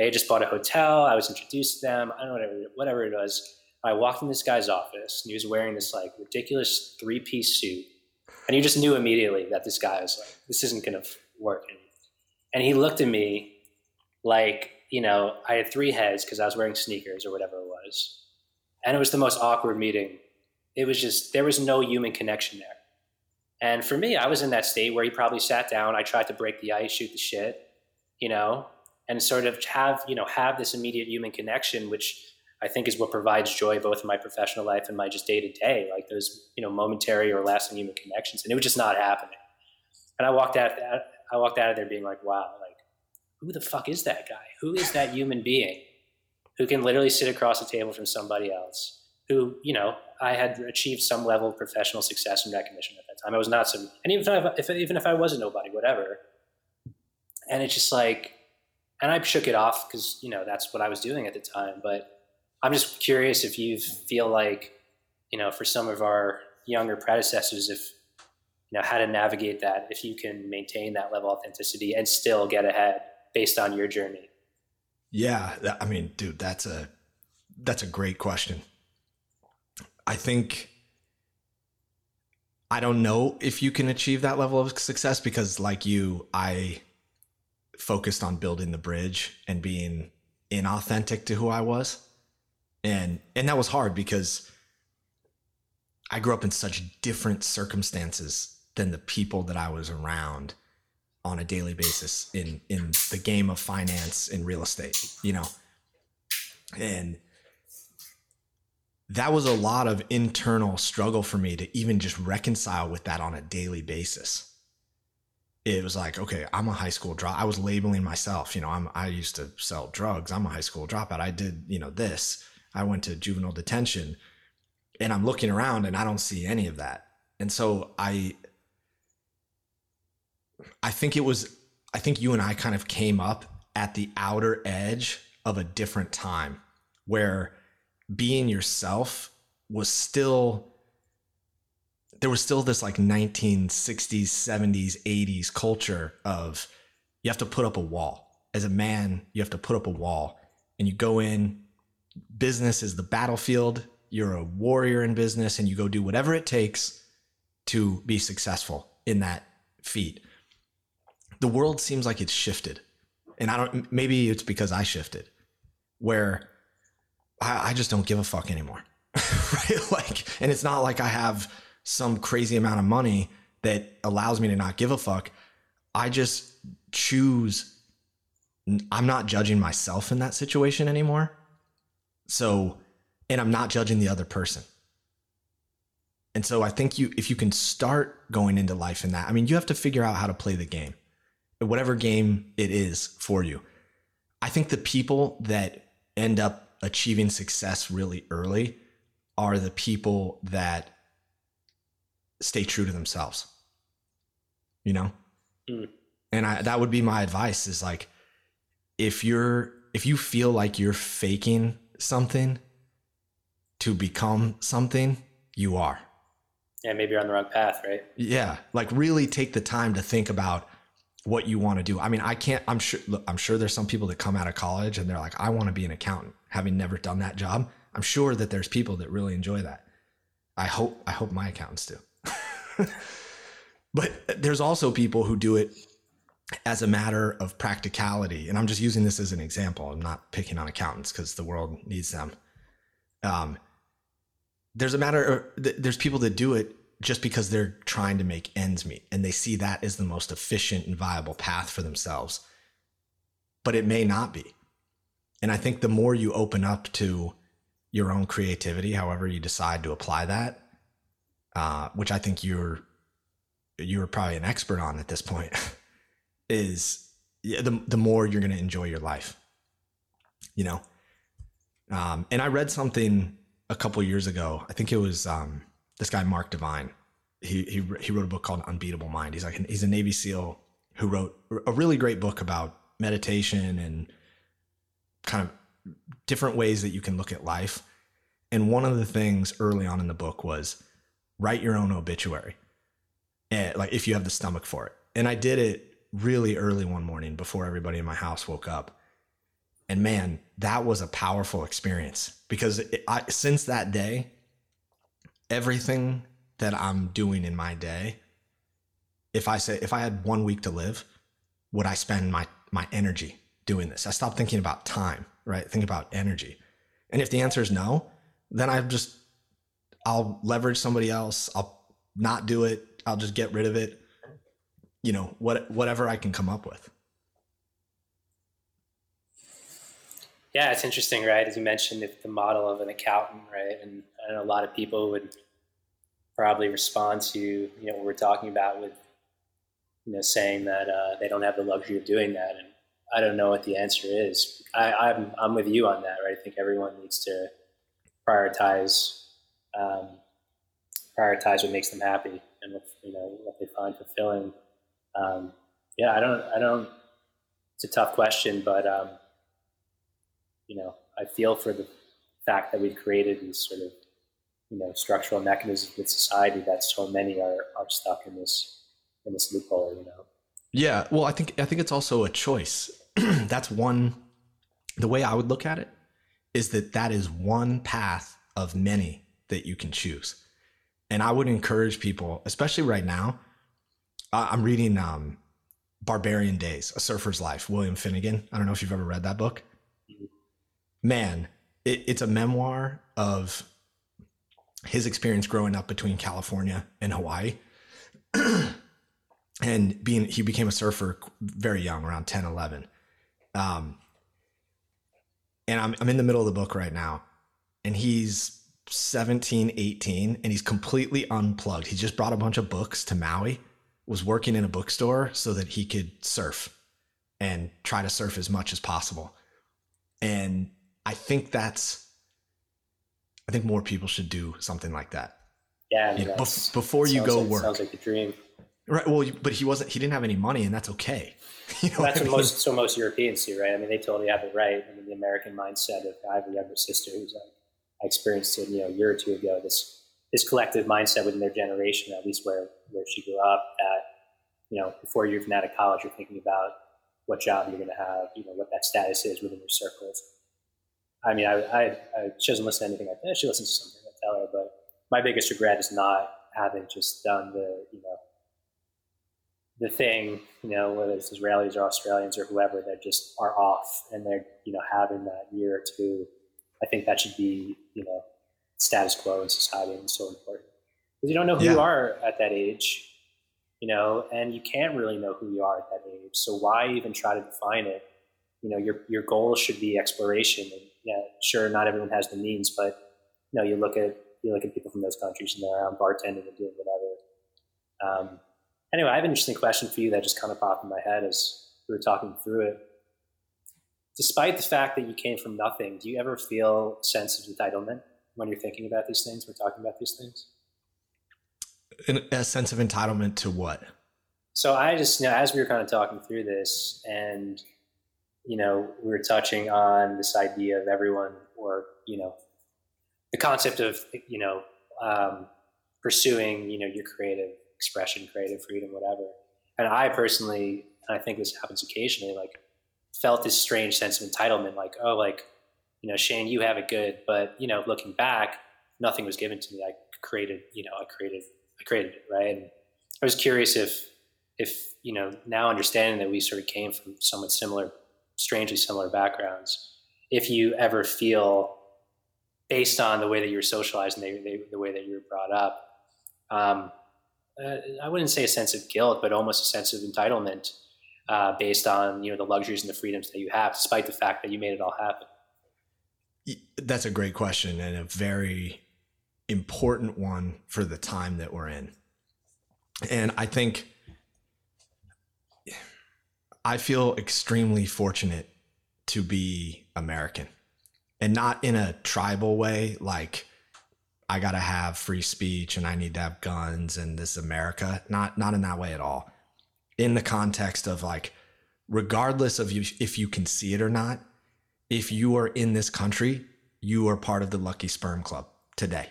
they just bought a hotel. I was introduced to them. I don't know whatever whatever it was. I walked in this guy's office and he was wearing this like ridiculous three piece suit, and you just knew immediately that this guy was like, this isn't gonna work. And he looked at me like you know I had three heads because I was wearing sneakers or whatever it was, and it was the most awkward meeting. It was just there was no human connection there. And for me, I was in that state where he probably sat down. I tried to break the ice, shoot the shit, you know, and sort of have you know have this immediate human connection which i think is what provides joy both in my professional life and my just day to day like those you know momentary or lasting human connections and it was just not happening And I walked out, I walked out of there being like, wow, like, who the fuck is that guy? Who is that human being who can literally sit across the table from somebody else? Who, you know, I had achieved some level of professional success and recognition at that time. I was not some, and even if, I, if even if I was a nobody, whatever. And it's just like, and I shook it off because you know that's what I was doing at the time. But I'm just curious if you feel like, you know, for some of our younger predecessors, if you know how to navigate that, if you can maintain that level of authenticity and still get ahead based on your journey. Yeah, I mean, dude, that's a that's a great question. I think I don't know if you can achieve that level of success because like you, I focused on building the bridge and being inauthentic to who I was. And and that was hard because I grew up in such different circumstances than the people that I was around on a daily basis in in the game of finance and real estate, you know. And that was a lot of internal struggle for me to even just reconcile with that on a daily basis. It was like, okay, I'm a high school drop. I was labeling myself, you know, I'm I used to sell drugs. I'm a high school dropout. I did, you know, this. I went to juvenile detention. And I'm looking around and I don't see any of that. And so I I think it was, I think you and I kind of came up at the outer edge of a different time where being yourself was still, there was still this like 1960s, 70s, 80s culture of you have to put up a wall. As a man, you have to put up a wall and you go in, business is the battlefield. You're a warrior in business and you go do whatever it takes to be successful in that feat the world seems like it's shifted. And I don't, maybe it's because I shifted where I, I just don't give a fuck anymore. right. Like, and it's not like I have some crazy amount of money that allows me to not give a fuck. I just choose, I'm not judging myself in that situation anymore. So, and I'm not judging the other person. And so I think you, if you can start going into life in that, I mean, you have to figure out how to play the game whatever game it is for you. I think the people that end up achieving success really early are the people that stay true to themselves. You know? Mm. And I that would be my advice is like if you're if you feel like you're faking something to become something, you are. Yeah, maybe you're on the wrong path, right? Yeah, like really take the time to think about what you want to do. I mean, I can't, I'm sure, look, I'm sure there's some people that come out of college and they're like, I want to be an accountant, having never done that job. I'm sure that there's people that really enjoy that. I hope, I hope my accountants do. but there's also people who do it as a matter of practicality. And I'm just using this as an example. I'm not picking on accountants because the world needs them. Um, there's a matter of, there's people that do it just because they're trying to make ends meet and they see that as the most efficient and viable path for themselves. But it may not be. And I think the more you open up to your own creativity, however you decide to apply that, uh, which I think you're you're probably an expert on at this point, is the the more you're going to enjoy your life. You know, um, and I read something a couple years ago. I think it was um, this guy Mark Divine. He he he wrote a book called Unbeatable Mind. He's like an, he's a Navy SEAL who wrote a really great book about meditation and kind of different ways that you can look at life. And one of the things early on in the book was write your own obituary. And like if you have the stomach for it. And I did it really early one morning before everybody in my house woke up. And man, that was a powerful experience because it, I, since that day, everything that I'm doing in my day, if I say if I had one week to live, would I spend my my energy doing this? I stopped thinking about time, right? Think about energy. And if the answer is no, then I just I'll leverage somebody else. I'll not do it. I'll just get rid of it. You know, what whatever I can come up with. Yeah, it's interesting, right? As you mentioned, if the model of an accountant, right? And a lot of people would probably respond to you know what we're talking about with you know, saying that uh, they don't have the luxury of doing that, and I don't know what the answer is. I, I'm I'm with you on that, right? I think everyone needs to prioritize um, prioritize what makes them happy and what you know what they find fulfilling. Um, yeah, I don't I don't. It's a tough question, but um, you know, I feel for the fact that we've created these sort of you know structural mechanisms with society that so many are are stuck in this in this loophole. You know. Yeah, well, I think I think it's also a choice. That's one. The way I would look at it is that that is one path of many that you can choose, and I would encourage people, especially right now. I'm reading um, Barbarian Days: A Surfer's Life, William Finnegan. I don't know if you've ever read that book. Man, it, it's a memoir of his experience growing up between California and Hawaii. and being he became a surfer very young around 10 11 um, and I'm, I'm in the middle of the book right now and he's 17 18 and he's completely unplugged he just brought a bunch of books to maui was working in a bookstore so that he could surf and try to surf as much as possible and i think that's i think more people should do something like that Yeah, You know, bef- before you go like- work Sounds like a dream. right well but he wasn't he didn't have any money and that's okay you know That's what I what mean? most so most Europeans do, right? I mean, they totally have it right. I mean, the American mindset of I have a younger sister who's like, I experienced it, you know, a year or two ago. This this collective mindset within their generation, at least where where she grew up, that you know, before you're even out of college, you're thinking about what job you're going to have, you know, what that status is within your circles. I mean, I, I, I she doesn't listen to anything like eh, that. She listens to something I tell her, but my biggest regret is not having just done the, you know, the thing, you know, whether it's Israelis or Australians or whoever that just are off and they're, you know, having that year or two. I think that should be, you know, status quo in society and so important because you don't know who Yeah. you are at that age, you know, and you can't really know who you are at that age. So why even try to define it? You know, your your goal should be exploration. And yeah, sure, not everyone has the means, but you know, you look at you look at people from those countries and they're out bartending and doing whatever. Um, anyway, I have an interesting question for you that just kind of popped in my head as we were talking through it. Despite the fact that you came from nothing, do you ever feel a sense of entitlement when you're thinking about these things? We're talking about these things. An- a sense of entitlement to what So I just, you know, as we were kind of talking through this, and you know, we were touching on this idea of everyone, or you know, the concept of you know, um, pursuing, you know, your creative expression, creative freedom, whatever. And I personally, and I think this happens occasionally, like felt this strange sense of entitlement, like, oh, like, you know, Shane, you have it good, but you know, looking back, nothing was given to me. I created, you know, I created, I created it, right? And I was curious if, if you know, now understanding that we sort of came from somewhat similar, strangely similar backgrounds, if you ever feel, based on the way that you were socialized and the, the, way that you were brought up, um, uh, I wouldn't say a sense of guilt, but almost a sense of entitlement uh, based on you know the luxuries and the freedoms that you have, despite the fact that you made it all happen. That's a great question and a very important one for the time that we're in. And I think I feel extremely fortunate to be American and not in a tribal way, like I got to have free speech and I need to have guns and this America. Not, not in that way at all. In the context of like, regardless of you, if you can see it or not, if you are in this country, you are part of the Lucky Sperm Club today,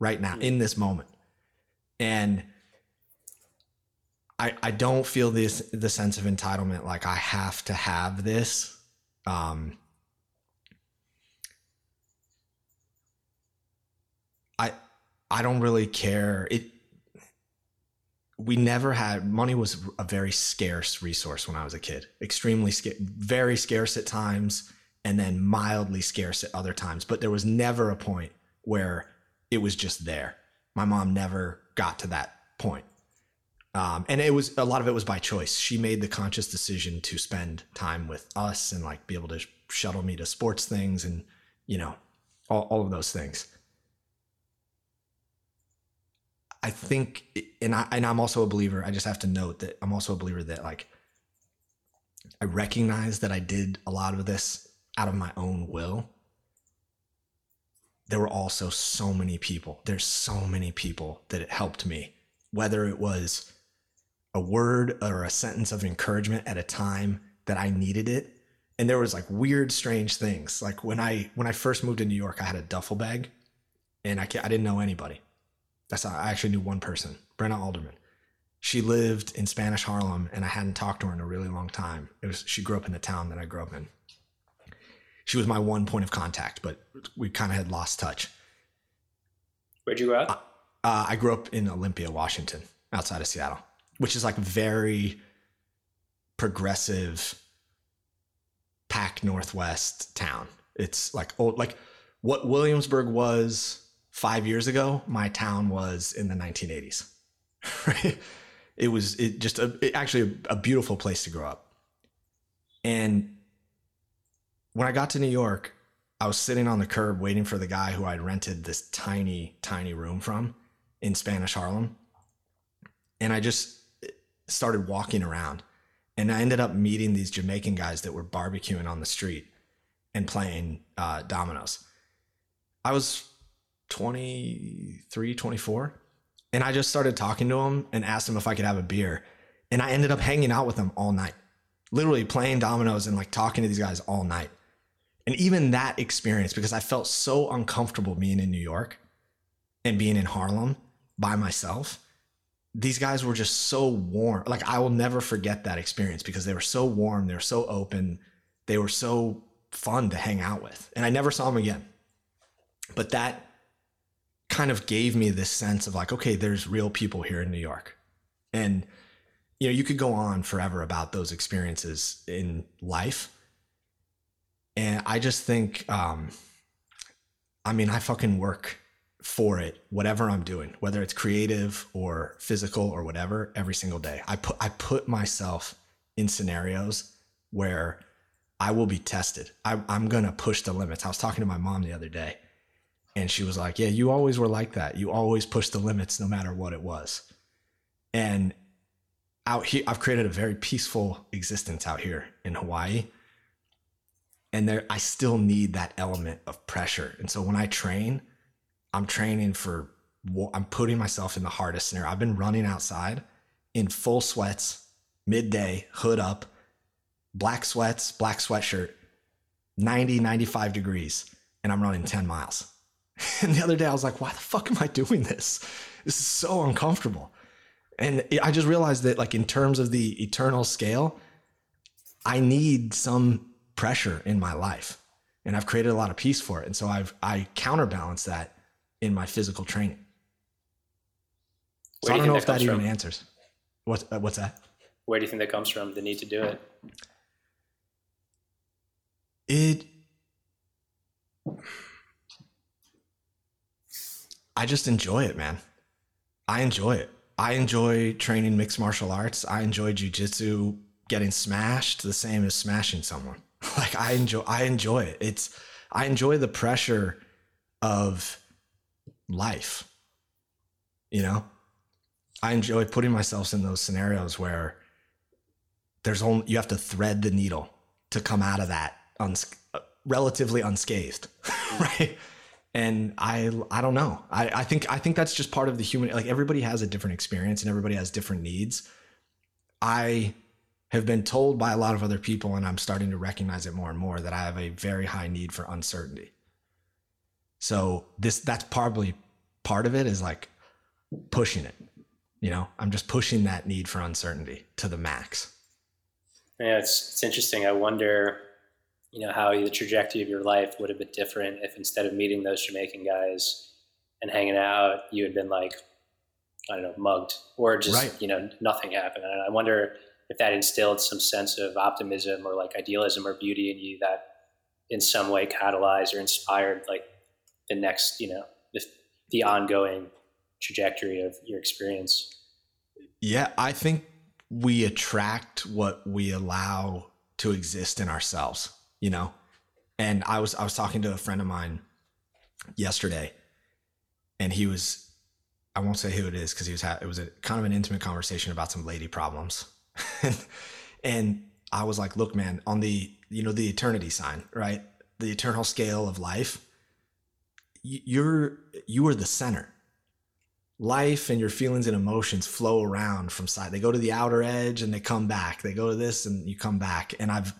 right now, in this moment. And I, I don't feel this the sense of entitlement like I have to have this. Um, I I don't really care. It we never had money was a very scarce resource when I was a kid. Extremely scarce, very scarce at times, and then mildly scarce at other times. But there was never a point where it was just there. My mom never got to that point. Um, and it was a lot of it was by choice. She made the conscious decision to spend time with us and like be able to shuttle me to sports things and you know all, all of those things. I think, and I and I'm also a believer. I just have to note that I'm also a believer that like I recognize that I did a lot of this out of my own will. There were also so many people. There's so many people that it helped me, whether it was a word or a sentence of encouragement at a time that I needed it. And there was like weird, strange things. Like when I when I first moved to New York, I had a duffel bag, and I I didn't know anybody. That's I actually knew one person, Brenna Alderman. She lived in Spanish Harlem, and I hadn't talked to her in a really long time. It was she grew up in the town that I grew up in. She was my one point of contact, but we kind of had lost touch. Where'd you grow up? Uh, I grew up in Olympia, Washington, outside of Seattle, which is like very progressive, pack Northwest town. It's like old, like what Williamsburg was five years ago. My town was in the 1980s. Right? It was it just a, it actually a, a beautiful place to grow up. And when I got to New York, I was sitting on the curb waiting for the guy who I'd rented this tiny, tiny room from in Spanish Harlem. And I just started walking around. And I ended up meeting these Jamaican guys that were barbecuing on the street and playing uh, dominoes. I was 23, 24. And I just started talking to them and asked them if I could have a beer. And I ended up hanging out with them all night, literally playing dominoes and like talking to these guys all night. And even that experience, because I felt so uncomfortable being in New York and being in Harlem by myself, these guys were just so warm. Like I will never forget that experience because they were so warm, they were so open, they were so fun to hang out with. And I never saw them again. But that kind of gave me this sense of like, okay, there's real people here in New York. And you know, you could go on forever about those experiences in life. And I just think um I mean, I fucking work for it whatever i'm doing whether it's creative or physical or whatever every single day i put i put myself in scenarios where i will be tested I, i'm gonna push the limits i was talking to my mom the other day and she was like yeah you always were like that you always push the limits no matter what it was and out here i've created a very peaceful existence out here in hawaii and there i still need that element of pressure and so when i train I'm training for, I'm putting myself in the hardest scenario. I've been running outside in full sweats, midday, hood up, black sweats, black sweatshirt, 90, 95 degrees, and I'm running 10 miles. And the other day I was like, why the fuck am I doing this? This is so uncomfortable. And I just realized that, like, in terms of the eternal scale, I need some pressure in my life. And I've created a lot of peace for it. And so I've, I counterbalance that in my physical training. So I don't know if that, that even from? answers. What's uh, what's that? Where do you think that comes from? The need to do it. It. I just enjoy it, man. I enjoy it. I enjoy training mixed martial arts. I enjoy jujitsu. Getting smashed the same as smashing someone. Like I enjoy. I enjoy it. It's. I enjoy the pressure of life. You know, I enjoy putting myself in those scenarios where there's only you have to thread the needle to come out of that uns- uh, relatively unscathed, right? And I I don't know. I, I think I think that's just part of the human. Like everybody has a different experience and everybody has different needs. I have been told by a lot of other people, and I'm starting to recognize it more and more that I have a very high need for uncertainty. So this that's probably part of it is like pushing it. You know, I'm just pushing that need for uncertainty to the max. Yeah, it's it's interesting. I wonder, you know, how the trajectory of your life would have been different if instead of meeting those Jamaican guys and hanging out, you had been like, I don't know, mugged or just right. you know nothing happened. And I wonder if that instilled some sense of optimism or like idealism or beauty in you that in some way catalyzed or inspired like the next, you know, the, the ongoing trajectory of your experience? Yeah, I think we attract what we allow to exist in ourselves, you know? And I was I was talking to a friend of mine yesterday and he was I won't say who it is because he was ha- it was a kind of an intimate conversation about some lady problems, and I was like, look, man, on the you know the eternity sign, right? The eternal scale of life. You're you are the center. Life and your feelings and emotions flow around from side. They go to the outer edge and they come back. They go to this and you come back. And I've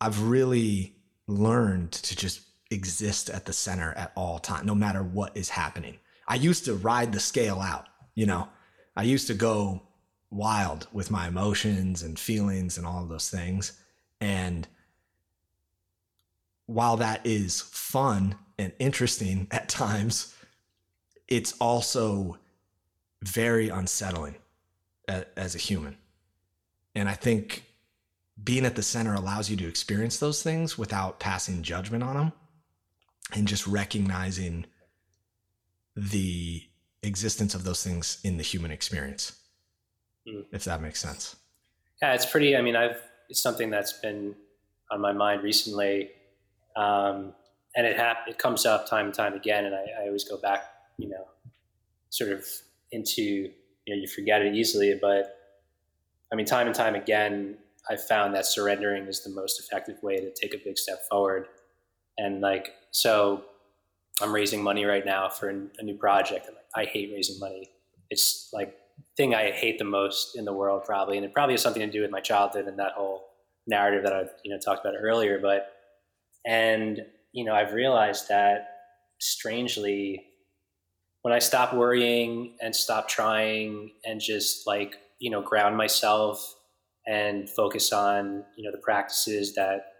I've really learned to just exist at the center at all time, no matter what is happening. I used to ride the scale out, you know. I used to go wild with my emotions and feelings and all of those things. And while that is fun and interesting at times, it's also very unsettling as a human. And I think being at the center allows you to experience those things without passing judgment on them and just recognizing the existence of those things in the human experience mm. if that makes sense yeah it's pretty i mean i've it's something that's been on my mind recently um, and it hap- it comes up time and time again and I, I always go back you know sort of into you know you forget it easily but i mean time and time again i've found that surrendering is the most effective way to take a big step forward and like so I'm raising money right now for a new project. I hate raising money. It's like thing I hate the most in the world, probably, and it probably has something to do with my childhood and that whole narrative that I you know talked about earlier. But and you know I've realized that strangely, when I stop worrying and stop trying and just like you know ground myself and focus on you know the practices that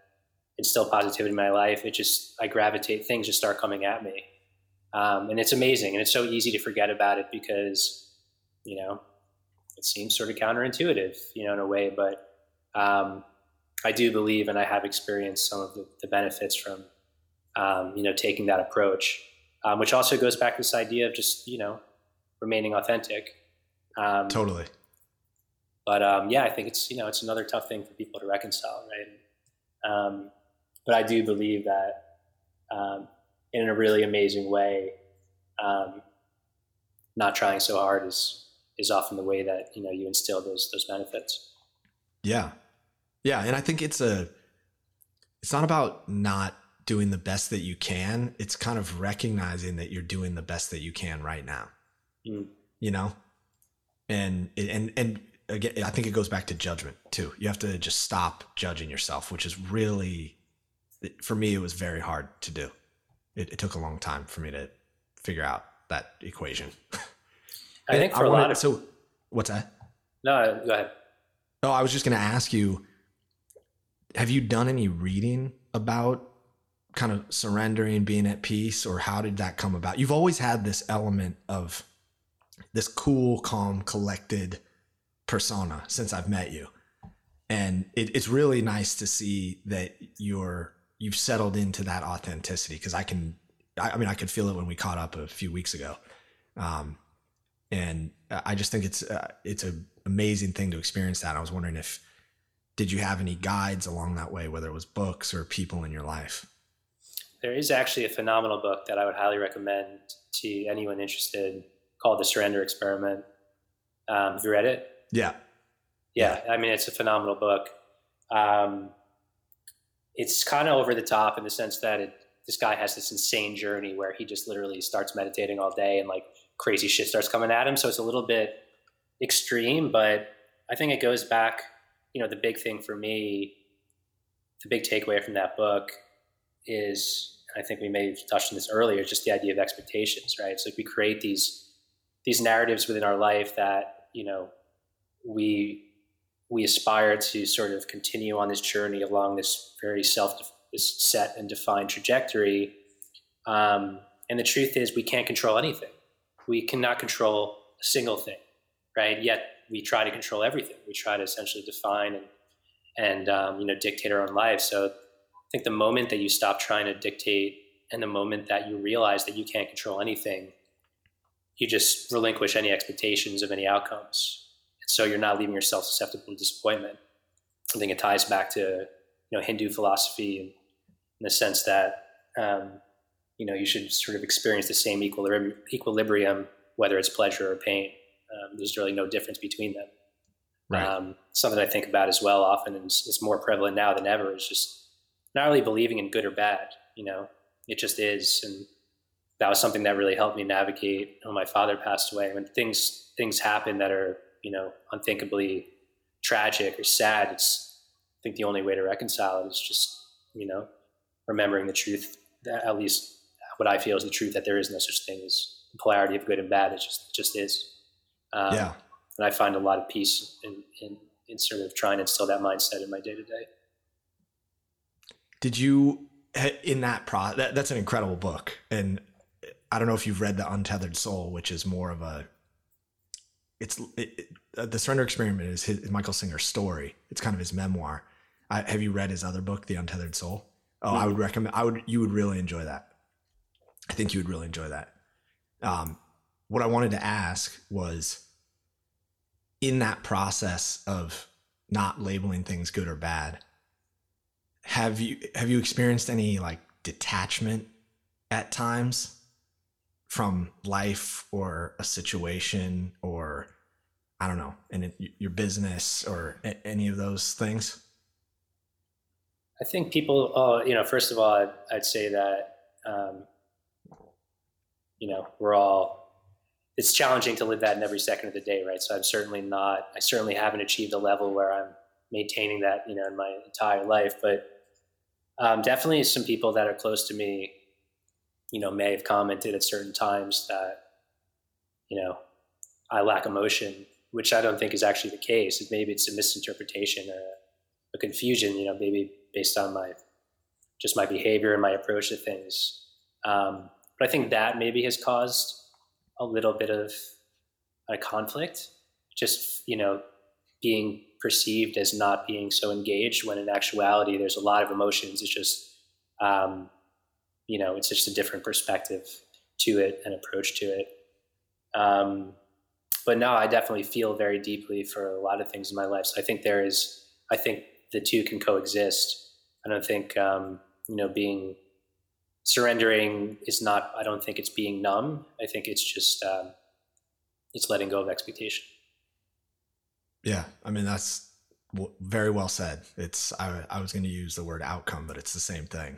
instill positivity in my life, it just I gravitate things just start coming at me, um, and it's amazing. And it's so easy to forget about it because you know it seems sort of counterintuitive, you know, in a way. But um, I do believe, and I have experienced some of the, the benefits from um, you know taking that approach, um, which also goes back to this idea of just you know remaining authentic. Um, totally. But um, yeah, I think it's you know it's another tough thing for people to reconcile, right? Um, but I do believe that um, in a really amazing way, um, not trying so hard is is often the way that you know you instill those those benefits. Yeah, yeah, and I think it's a it's not about not doing the best that you can. It's kind of recognizing that you're doing the best that you can right now. Mm. You know, and and and again, I think it goes back to judgment too. You have to just stop judging yourself, which is really for me, it was very hard to do. It, it, took a long time for me to figure out that equation. I think for I a wanted, lot of so, what's that? No, go ahead. No, I was just going to ask you: Have you done any reading about kind of surrendering, being at peace, or how did that come about? You've always had this element of this cool, calm, collected persona since I've met you. And it, it's really nice to see that you're you've settled into that authenticity because I can, I, I, mean, I could feel it when we caught up a few weeks ago. Um, and I just think it's, uh, it's an amazing thing to experience that. I was wondering if, did you have any guides along that way, whether it was books or people in your life? There is actually a phenomenal book that I would highly recommend to anyone interested called The Surrender Experiment. Um, have you read it? Yeah. Yeah. I mean, it's a phenomenal book. Um, it's kind of over the top in the sense that it, this guy has this insane journey where he just literally starts meditating all day and like crazy shit starts coming at him. So it's a little bit extreme, but I think it goes back, you know, the big thing for me, the big takeaway from that book is, I think we may have touched on this earlier, just the idea of expectations, right? Like we create these, these narratives within our life that, you know, we we aspire to sort of continue on this journey along this very self this set and defined trajectory. Um, and the truth is, we can't control anything. We cannot control a single thing, right? Yet we try to control everything. We try to essentially define and and um, you know dictate our own lives. So I think the moment that you stop trying to dictate and the moment that you realize that you can't control anything, you just relinquish any expectations of any outcomes so you're not leaving yourself susceptible to disappointment. I think it ties back to you know Hindu philosophy in, the sense that um, you know you should sort of experience the same equilibrium, equilibrium whether it's pleasure or pain. Um, there's really no difference between them. Right. Um, something I think about as well often, and it's, it's more prevalent now than ever, is just not really believing in good or bad. You know, it just is, and that was something that really helped me navigate when my father passed away. When things things happen that are you know unthinkably tragic or sad, it's I think the only way to reconcile it is just you know remembering the truth. That at least what I feel is the truth that there is no such thing as polarity of good and bad. It just it just is. Um, yeah. And I find a lot of peace in, in, in sort of trying to instill that mindset in my day to day. Did you in that pro that, that's an incredible book and I don't know if you've read The Untethered Soul, which is more of a it's it, it, uh, the surrender experiment is his, Michael Singer's story. It's kind of his memoir. I, have you read his other book, The Untethered Soul? Oh, mm-hmm. I would recommend. I would. You would really enjoy that. I think you would really enjoy that. Um, what I wanted to ask was, in that process of not labeling things good or bad, have you have you experienced any like detachment at times from life or a situation or I don't know, in your business or any of those things? I think people, oh, you know, first of all, I'd, I'd say that, um, you know, we're all, it's challenging to live that in every second of the day, right? So I'm certainly not, I certainly haven't achieved a level where I'm maintaining that, you know, in my entire life, but um, definitely some people that are close to me, you know, may have commented at certain times that, you know, I lack emotion, which I don't think is actually the case. Maybe it's a misinterpretation or a confusion, you know, maybe based on my just my behavior and my approach to things. Um, but I think that maybe has caused a little bit of a conflict. Just you know, being perceived as not being so engaged when in actuality there's a lot of emotions. It's just um, you know, it's just a different perspective to it and approach to it. Um, but no, I definitely feel very deeply for a lot of things in my life. So I think there is, I think the two can coexist. I don't think, um, you know, being surrendering is not, I don't think it's being numb. I think it's just, um, it's letting go of expectation. Yeah. I mean, that's very well said. It's, I, I was going to use the word outcome, but it's the same thing,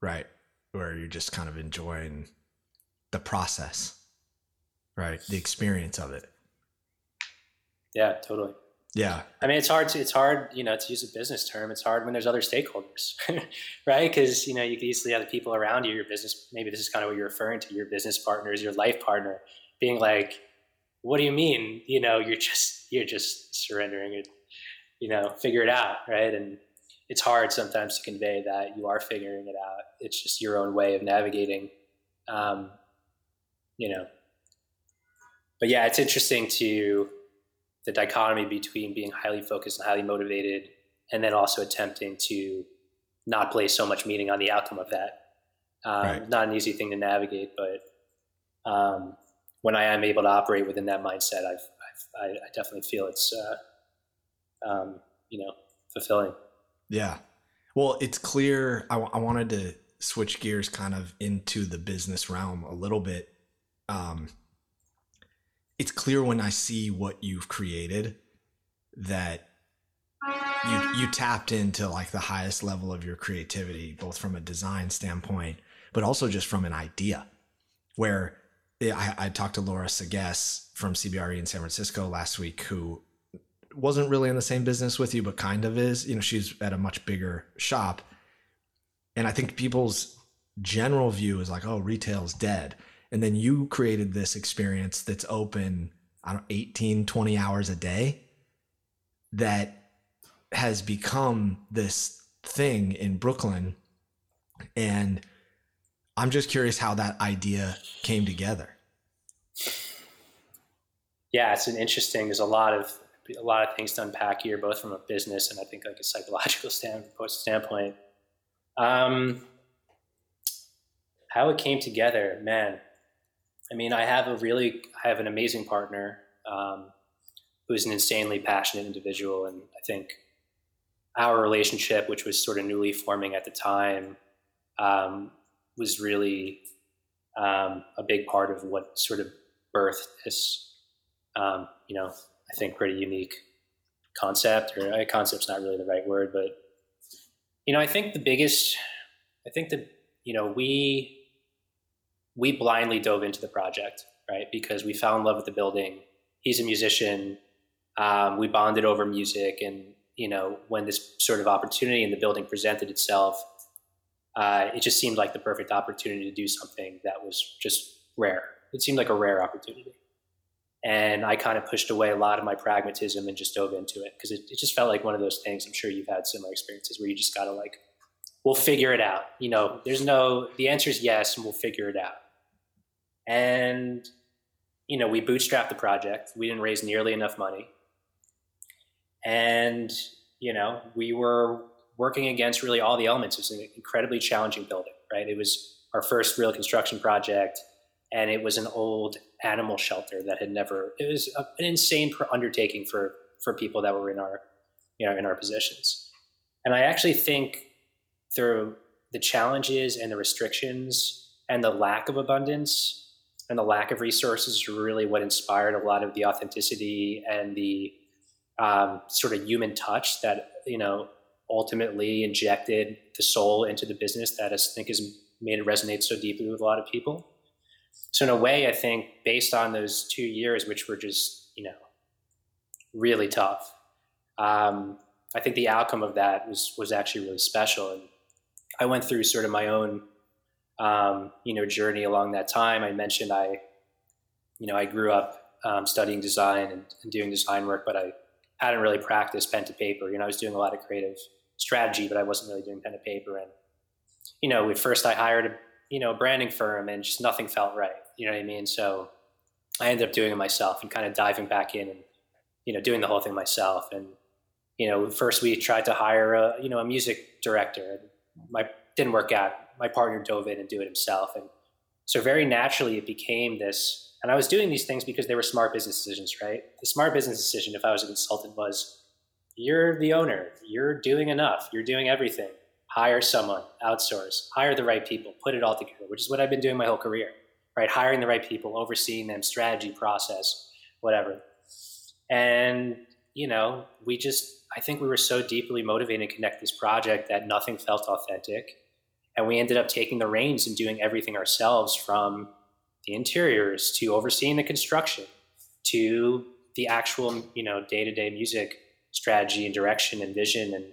right? Where you're just kind of enjoying the process, right? The experience of it. Yeah, totally. Yeah. I mean, it's hard to, it's hard, you know, to use a business term. It's hard when there's other stakeholders, right? Because, you know, you could easily have the people around you, your business, maybe this is kind of what you're referring to, your business partners, your life partner being like, what do you mean? You know, you're just, you're just surrendering it, you know, figure it out. Right. And it's hard sometimes to convey that you are figuring it out. It's just your own way of navigating, um, you know, but yeah, it's interesting to, the dichotomy between being highly focused and highly motivated and then also attempting to not place so much meaning on the outcome of that. Um, right. Not an easy thing to navigate, but um, when I am able to operate within that mindset, I've, I've I, I definitely feel it's uh, um, you know fulfilling. Yeah, well, it's clear. I, w- I wanted to switch gears kind of into the business realm a little bit. Um, it's clear when I see what you've created that you you tapped into like the highest level of your creativity, both from a design standpoint, but also just from an idea. Where I, I talked to Laura Sages from CBRE in San Francisco last week, who wasn't really in the same business with you, but kind of is. You know, she's at a much bigger shop, and I think people's general view is like, "Oh, retail's dead." and then you created this experience that's open I don't 18 20 hours a day that has become this thing in Brooklyn and I'm just curious how that idea came together. Yeah, it's an interesting. There's a lot of a lot of things to unpack here, both from a business and I think like a psychological standpoint. Um, how it came together, man. I mean, I have a really, I have an amazing partner um, who's an insanely passionate individual, and I think our relationship, which was sort of newly forming at the time, um, was really um, a big part of what sort of birthed this, um, you know, I think pretty unique concept. Or uh, concept's not really the right word, but you know, I think the biggest, I think that you know we we blindly dove into the project, right? Because we fell in love with the building. He's a musician. Um, we bonded over music, and you know, when this sort of opportunity in the building presented itself, uh, it just seemed like the perfect opportunity to do something that was just rare. It seemed like a rare opportunity. And I kind of pushed away a lot of my pragmatism and just dove into it because it, it just felt like one of those things. I'm sure you've had similar experiences where you just got to like, we'll figure it out. You know, there's no, the answer is yes, and we'll figure it out. And, you know, we bootstrapped the project. We didn't raise nearly enough money. And, you know, we were working against really all the elements. It was an incredibly challenging building, right? It was our first real construction project, and it was an old animal shelter that had never. It was a, an insane undertaking for for people that were in our, you know, in our positions. And I actually think through the challenges and the restrictions and the lack of abundance and the lack of resources really what inspired a lot of the authenticity and the um, sort of human touch that you know ultimately injected the soul into the business that I think has made it resonate so deeply with a lot of people. So in a way, I think based on those two years, which were just you know really tough, um, I think the outcome of that was was actually really special. And I went through sort of my own um, you know journey along that time. I mentioned I you know I grew up um, studying design and, and doing design work, but I hadn't really practiced pen to paper. You know, I was doing a lot of creative strategy, but I wasn't really doing pen to paper. And you know, at first I hired a you know branding firm, and just nothing felt right. You know what I mean? So I ended up doing it myself and kind of diving back in and you know doing the whole thing myself. And you know, first we tried to hire a you know a music director. And my didn't work out. My partner dove in and do it himself, and so very naturally it became this. And I was doing these things because they were smart business decisions, right? The smart business decision, if I was a consultant, was you're the owner. You're doing enough. You're doing everything. Hire someone, outsource, hire the right people, put it all together, which is what I've been doing my whole career, right? Hiring the right people, overseeing them, strategy, process, whatever. And, you know, we just, I think we were so deeply motivated to connect this project that nothing felt authentic. And we ended up taking the reins and doing everything ourselves from the interiors to overseeing the construction to the actual, you know, day to day music strategy and direction and vision and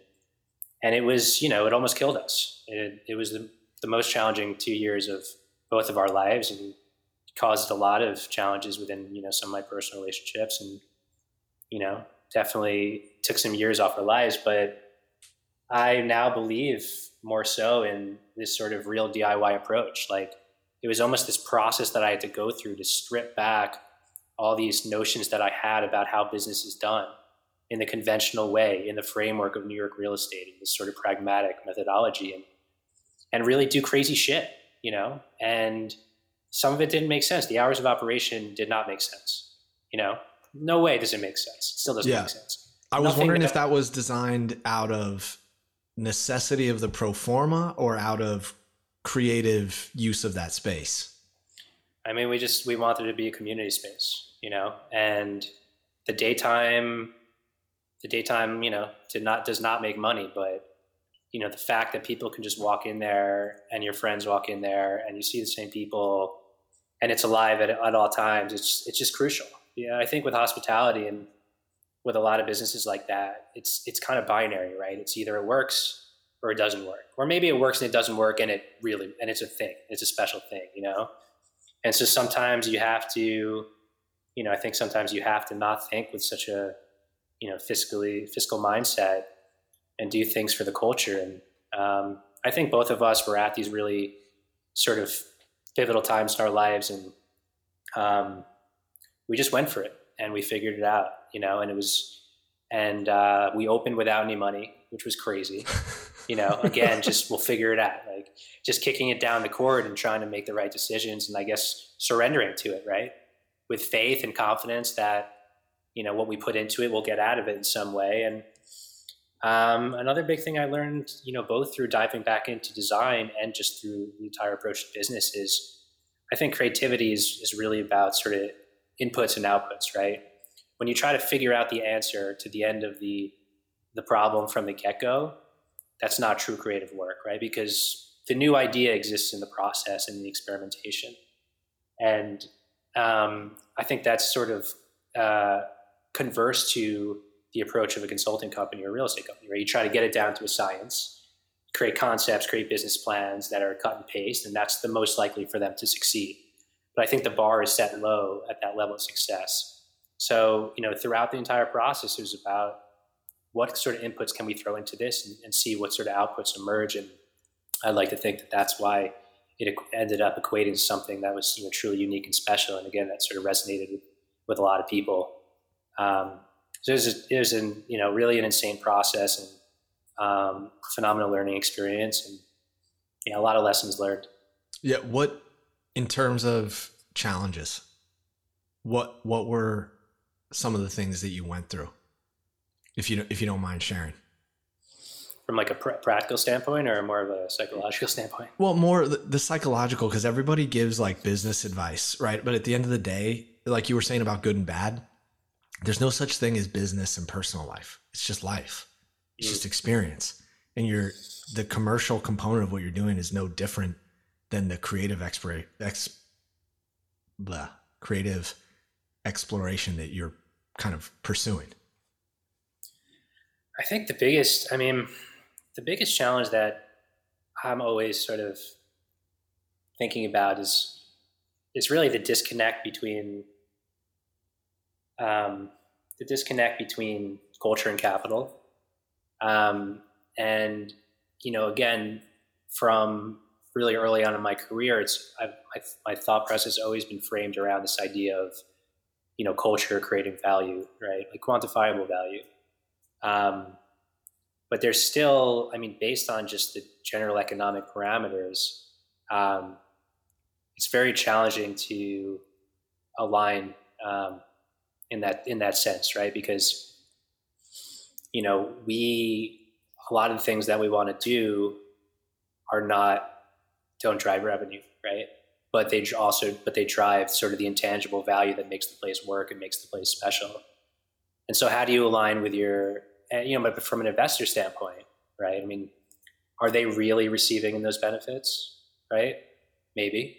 and it was you know it almost killed us. It, it was the, the most challenging two years of both of our lives and caused a lot of challenges within you know some of my personal relationships. And you know definitely took some years off our lives but i now believe more so in this sort of real diy approach. Like it was almost this process that i had to go through to strip back all these notions that i had about how business is done in the conventional way in the framework of New York real estate, in this sort of pragmatic methodology, and and really do crazy shit, you know. And some of it didn't make sense. The hours of operation did not make sense. You know, no way does it make sense. It still doesn't yeah. make sense. I was Nothing wondering if that was designed out of necessity of the pro forma or out of creative use of that space. I mean, we just we wanted to be a community space, you know, and the daytime the daytime, you know, did not does not make money, but you know, the fact that people can just walk in there and your friends walk in there and you see the same people and it's alive at, at all times, it's it's just crucial. Yeah, I think with hospitality and with a lot of businesses like that, it's it's kind of binary, right? It's either it works or it doesn't work, or maybe it works and it doesn't work, and it really and it's a thing, it's a special thing, you know. And so sometimes you have to, you know, I think sometimes you have to not think with such a you know fiscally fiscal mindset and do things for the culture. And um, i think both of us were at these really sort of pivotal times in our lives and um, we just went for it and we figured it out you know and it was and uh, we opened without any money which was crazy. You know again just we'll figure it out like just kicking it down the court and trying to make the right decisions and i guess surrendering to it right? With faith and confidence that you know what we put into it we'll get out of it in some way and um, another big thing i learned you know both through diving back into design and just through the entire approach to business is i think creativity is, is really about sort of inputs and outputs, right? When you try to figure out the answer to the end of the the problem from the get go, that's not true creative work, right? Because the new idea exists in the process and the experimentation, and um, I think that's sort of uh, converse to the approach of a consulting company or real estate company, right? You try to get it down to a science, create concepts, create business plans that are cut and paste, and that's the most likely for them to succeed. But I think the bar is set low at that level of success. So, you know, throughout the entire process, it was about what sort of inputs can we throw into this and, and see what sort of outputs emerge. And I'd like to think that that's why it ended up equating to something that was you know, truly unique and special. And again, that sort of resonated with, with a lot of people. Um, so it was, a, it was an, you know, really an insane process and um, phenomenal learning experience and you know, a lot of lessons learned. Yeah. What, in terms of challenges, what, what were some of the things that you went through? If you, if you don't mind sharing from like a pr- practical standpoint or more of a psychological standpoint? Well, more the, the psychological because everybody gives like business advice, right? But at the end of the day, like you were saying about good and bad, there's no such thing as business and personal life. It's just life. It's mm. just experience. And you're the commercial component of what you're doing is no different than the creative exploration, ex, blah, creative exploration that you're kind of pursuing. I think the biggest, I mean, the biggest challenge that I'm always sort of thinking about is is really the disconnect between um, the disconnect between culture and capital. Um, and you know, again, from really early on in my career, it's I've, my, my thought process has always been framed around this idea of you know culture creating value, right? Like quantifiable value. Um, but there's still, I mean, based on just the general economic parameters, um, it's very challenging to align um, in that in that sense, right? Because you know, we a lot of the things that we want to do are not don't drive revenue, right? But they also but they drive sort of the intangible value that makes the place work and makes the place special. And so, how do you align with your eh, you know, but from an investor standpoint, right? I mean, are they really receiving in those benefits, right? Maybe,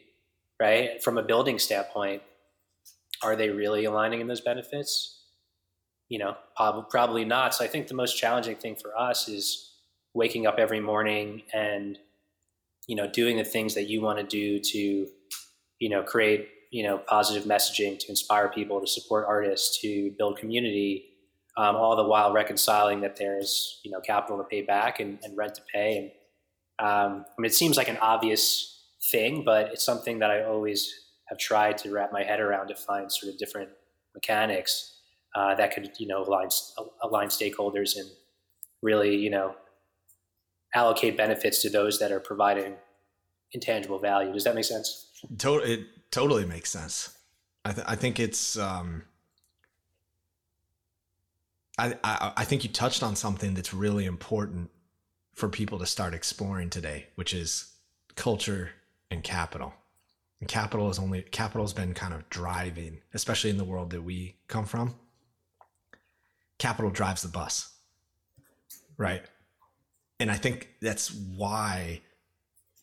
right? From a building standpoint, are they really aligning in those benefits? You know, probably not. So I think the most challenging thing for us is waking up every morning and you know doing the things that you want to do to you know create you know positive messaging to inspire people to support artists to build community um, all the while reconciling that there's you know capital to pay back and, and rent to pay. And um, I mean, it seems like an obvious thing, but it's something that I always have tried to wrap my head around to find sort of different mechanics uh, that could you know align align stakeholders and really you know allocate benefits to those that are providing intangible value. Does that make sense? It totally makes sense. I, th- I think it's um, I, I, I think you touched on something that's really important for people to start exploring today, which is culture and capital. And capital is only capital has been kind of driving, especially in the world that we come from. Capital drives the bus, right? And I think that's why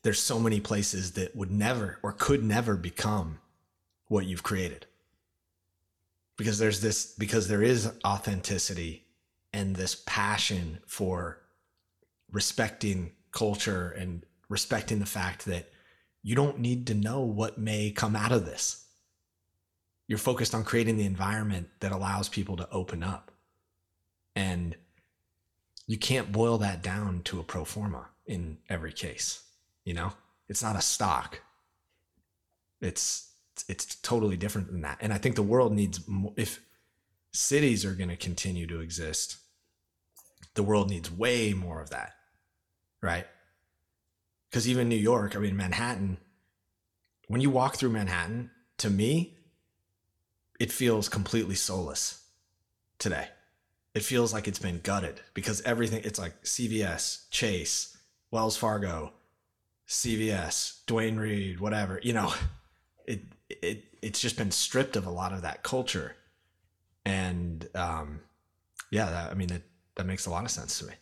there's so many places that would never or could never become what you've created because there's this because there is authenticity and this passion for respecting culture and respecting the fact that you don't need to know what may come out of this. You're focused on creating the environment that allows people to open up. And you can't boil that down to a pro forma in every case. You know, it's not a stock. It's it's totally different than that. And I think the world needs more, if cities are going to continue to exist, the world needs way more of that. Right? Cuz even New York, I mean Manhattan, when you walk through Manhattan, to me, it feels completely soulless today. It feels like it's been gutted because everything it's like CVS, Chase, Wells Fargo, CVS, Duane Reade, whatever, you know, it it it's just been stripped of a lot of that culture. And um, yeah, that, I mean, it, that makes a lot of sense to me.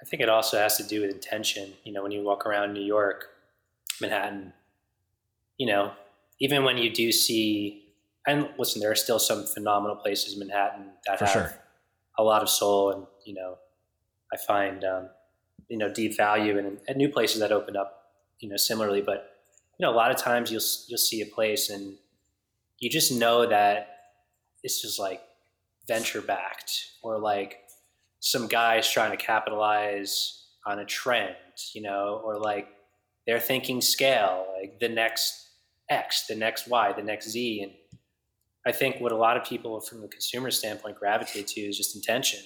I think it also has to do with intention. You know, when you walk around New York, Manhattan, you know, even when you do see, and listen, there are still some phenomenal places in Manhattan that For have sure. a lot of soul, and you know, I find um, you know deep value in and new places that open up, you know, similarly. But you know, a lot of times you'll you'll see a place and you just know that it's just like venture backed or like some guys trying to capitalize on a trend, you know, or like they're thinking scale, like the next X, the next Y, the next Z. And I think what a lot of people from the consumer standpoint gravitate to is just intention.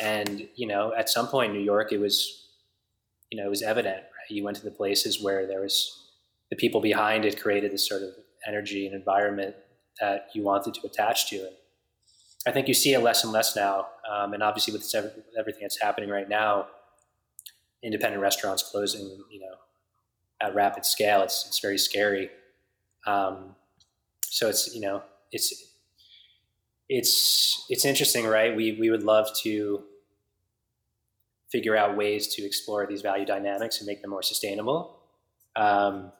And, you know, at some point in New York, it was, you know, it was evident, right? You went to the places where there was the people behind it created this sort of energy and environment that you wanted to attach to. And I think you see it less and less now. Um, and obviously with everything that's happening right now, independent restaurants closing, you know, at rapid scale, it's, it's very scary. Um, so it's, you know, it's, it's, it's interesting, right? We, we would love to figure out ways to explore these value dynamics and make them more sustainable. Um,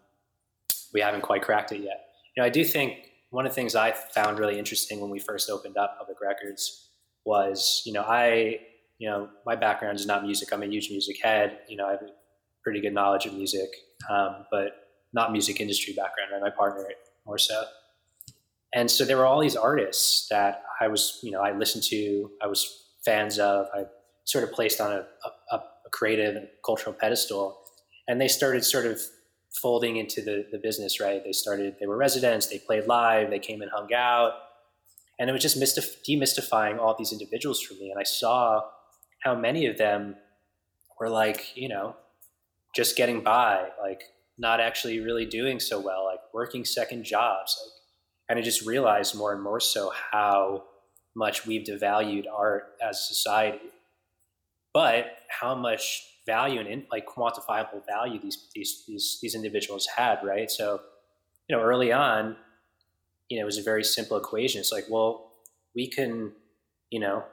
we haven't quite cracked it yet. You know, I do think one of the things I found really interesting when we first opened up Public Records was, you know, I, you know, my background is not music. I'm a huge music head. You know, I have a pretty good knowledge of music, um, but not music industry background. Right, my partner more so. And so there were all these artists that I was, you know, I listened to, I was fans of, I sort of placed on a, a, a creative and cultural pedestal, and they started sort of folding into the, the business, right? They started, they were residents, they played live, they came and hung out. And it was just mystif- demystifying all these individuals for me. And I saw how many of them were like, you know, just getting by, like not actually really doing so well, like working second jobs. Like, and I just realized more and more so how much we've devalued art as society, but how much value and in, like quantifiable value these these these these individuals had, right? So, you know, early on, you know, it was a very simple equation. It's like, well, we can, you know,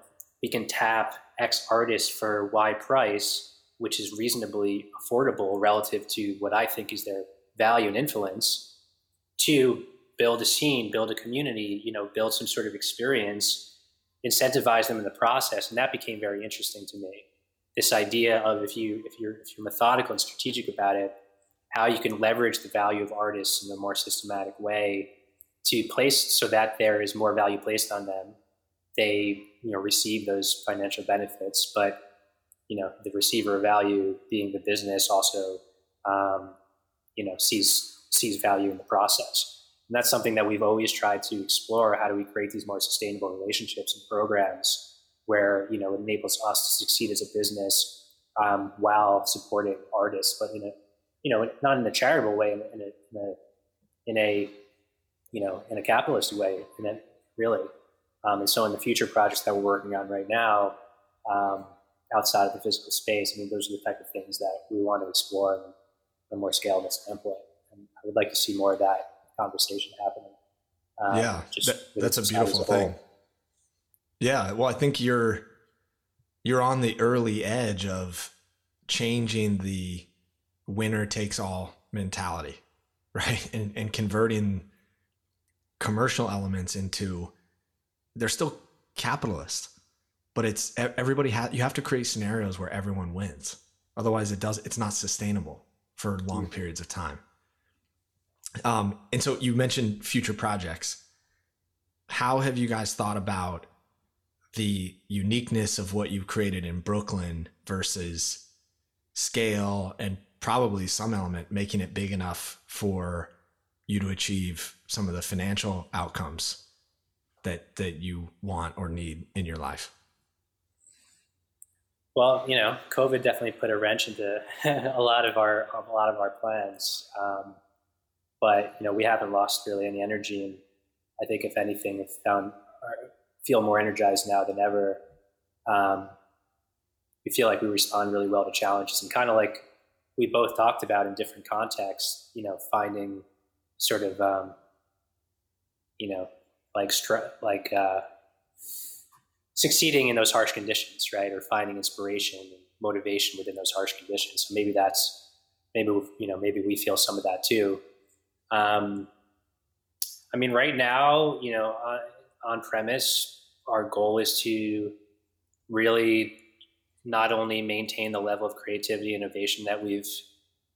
we can tap X artist for Y price, which is reasonably affordable relative to what I think is their value and influence, to build a scene, build a community, you know, build some sort of experience, incentivize them in the process, and that became very interesting to me this idea of if you if you're if you're methodical and strategic about it, how you can leverage the value of artists in a more systematic way to place so that there is more value placed on them. They you know receive those financial benefits, but you know the receiver of value being the business also um, you know sees sees value in the process. And that's something that we've always tried to explore. How do we create these more sustainable relationships and programs where you know it enables us to succeed as a business um, while supporting artists, but in a you know not in a charitable way, in a, in a, in a, you know in a capitalist way, in a, really. Um, and so in the future projects that we're working on right now, um, outside of the physical space, I mean those are the type of things that we want to explore in a more scalable template. And I would like to see more of that conversation happening. Um, yeah, that, that's a beautiful thing. Yeah, well, I think you're you're on the early edge of changing the winner takes all mentality, right? And and converting commercial elements into they're still capitalist, but it's everybody has you have to create scenarios where everyone wins. Otherwise it does it's not sustainable for long periods of time. Um, and so you mentioned future projects. How have you guys thought about the uniqueness of what you've created in Brooklyn versus scale and probably some element making it big enough for you to achieve some of the financial outcomes that that you want or need in your life. Well you know covid definitely put a wrench into a lot of our a lot of our plans. Um, but you know we haven't lost really any energy. And i think if anything have found feel more energized now than ever. Um, we feel like we respond really well to challenges and kind of like we both talked about in different contexts, you know, finding sort of, um, you know, like like uh, succeeding in those harsh conditions, right? Or finding inspiration and motivation within those harsh conditions. So maybe that's maybe you know maybe we feel some of that too. Um, I mean, right now, you know, on, on premise, our goal is to really not only maintain the level of creativity and innovation that we've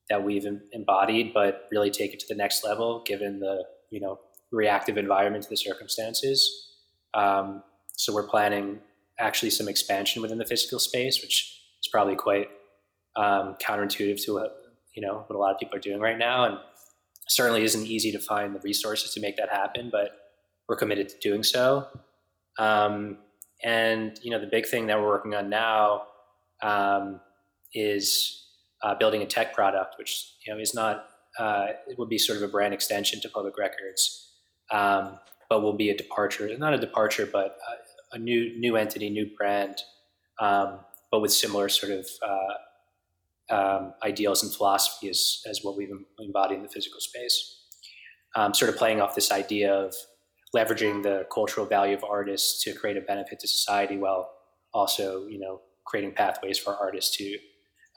that we've embodied, but really take it to the next level, given the you know reactive environment to the circumstances. Um, so we're planning actually some expansion within the physical space, which is probably quite um, counterintuitive to what you know what a lot of people are doing right now, and certainly isn't easy to find the resources to make that happen. But we're committed to doing so. Um, and you know the big thing that we're working on now um, is uh, building a tech product, which you know is not uh, it would be sort of a brand extension to public records, um, but will be a departure, not a departure, but a, a new new entity, new brand, um, but with similar sort of uh, um, ideals and philosophy as as what we've embodied in the physical space. Um, sort of playing off this idea of leveraging the cultural value of artists to create a benefit to society while also you know creating pathways for artists to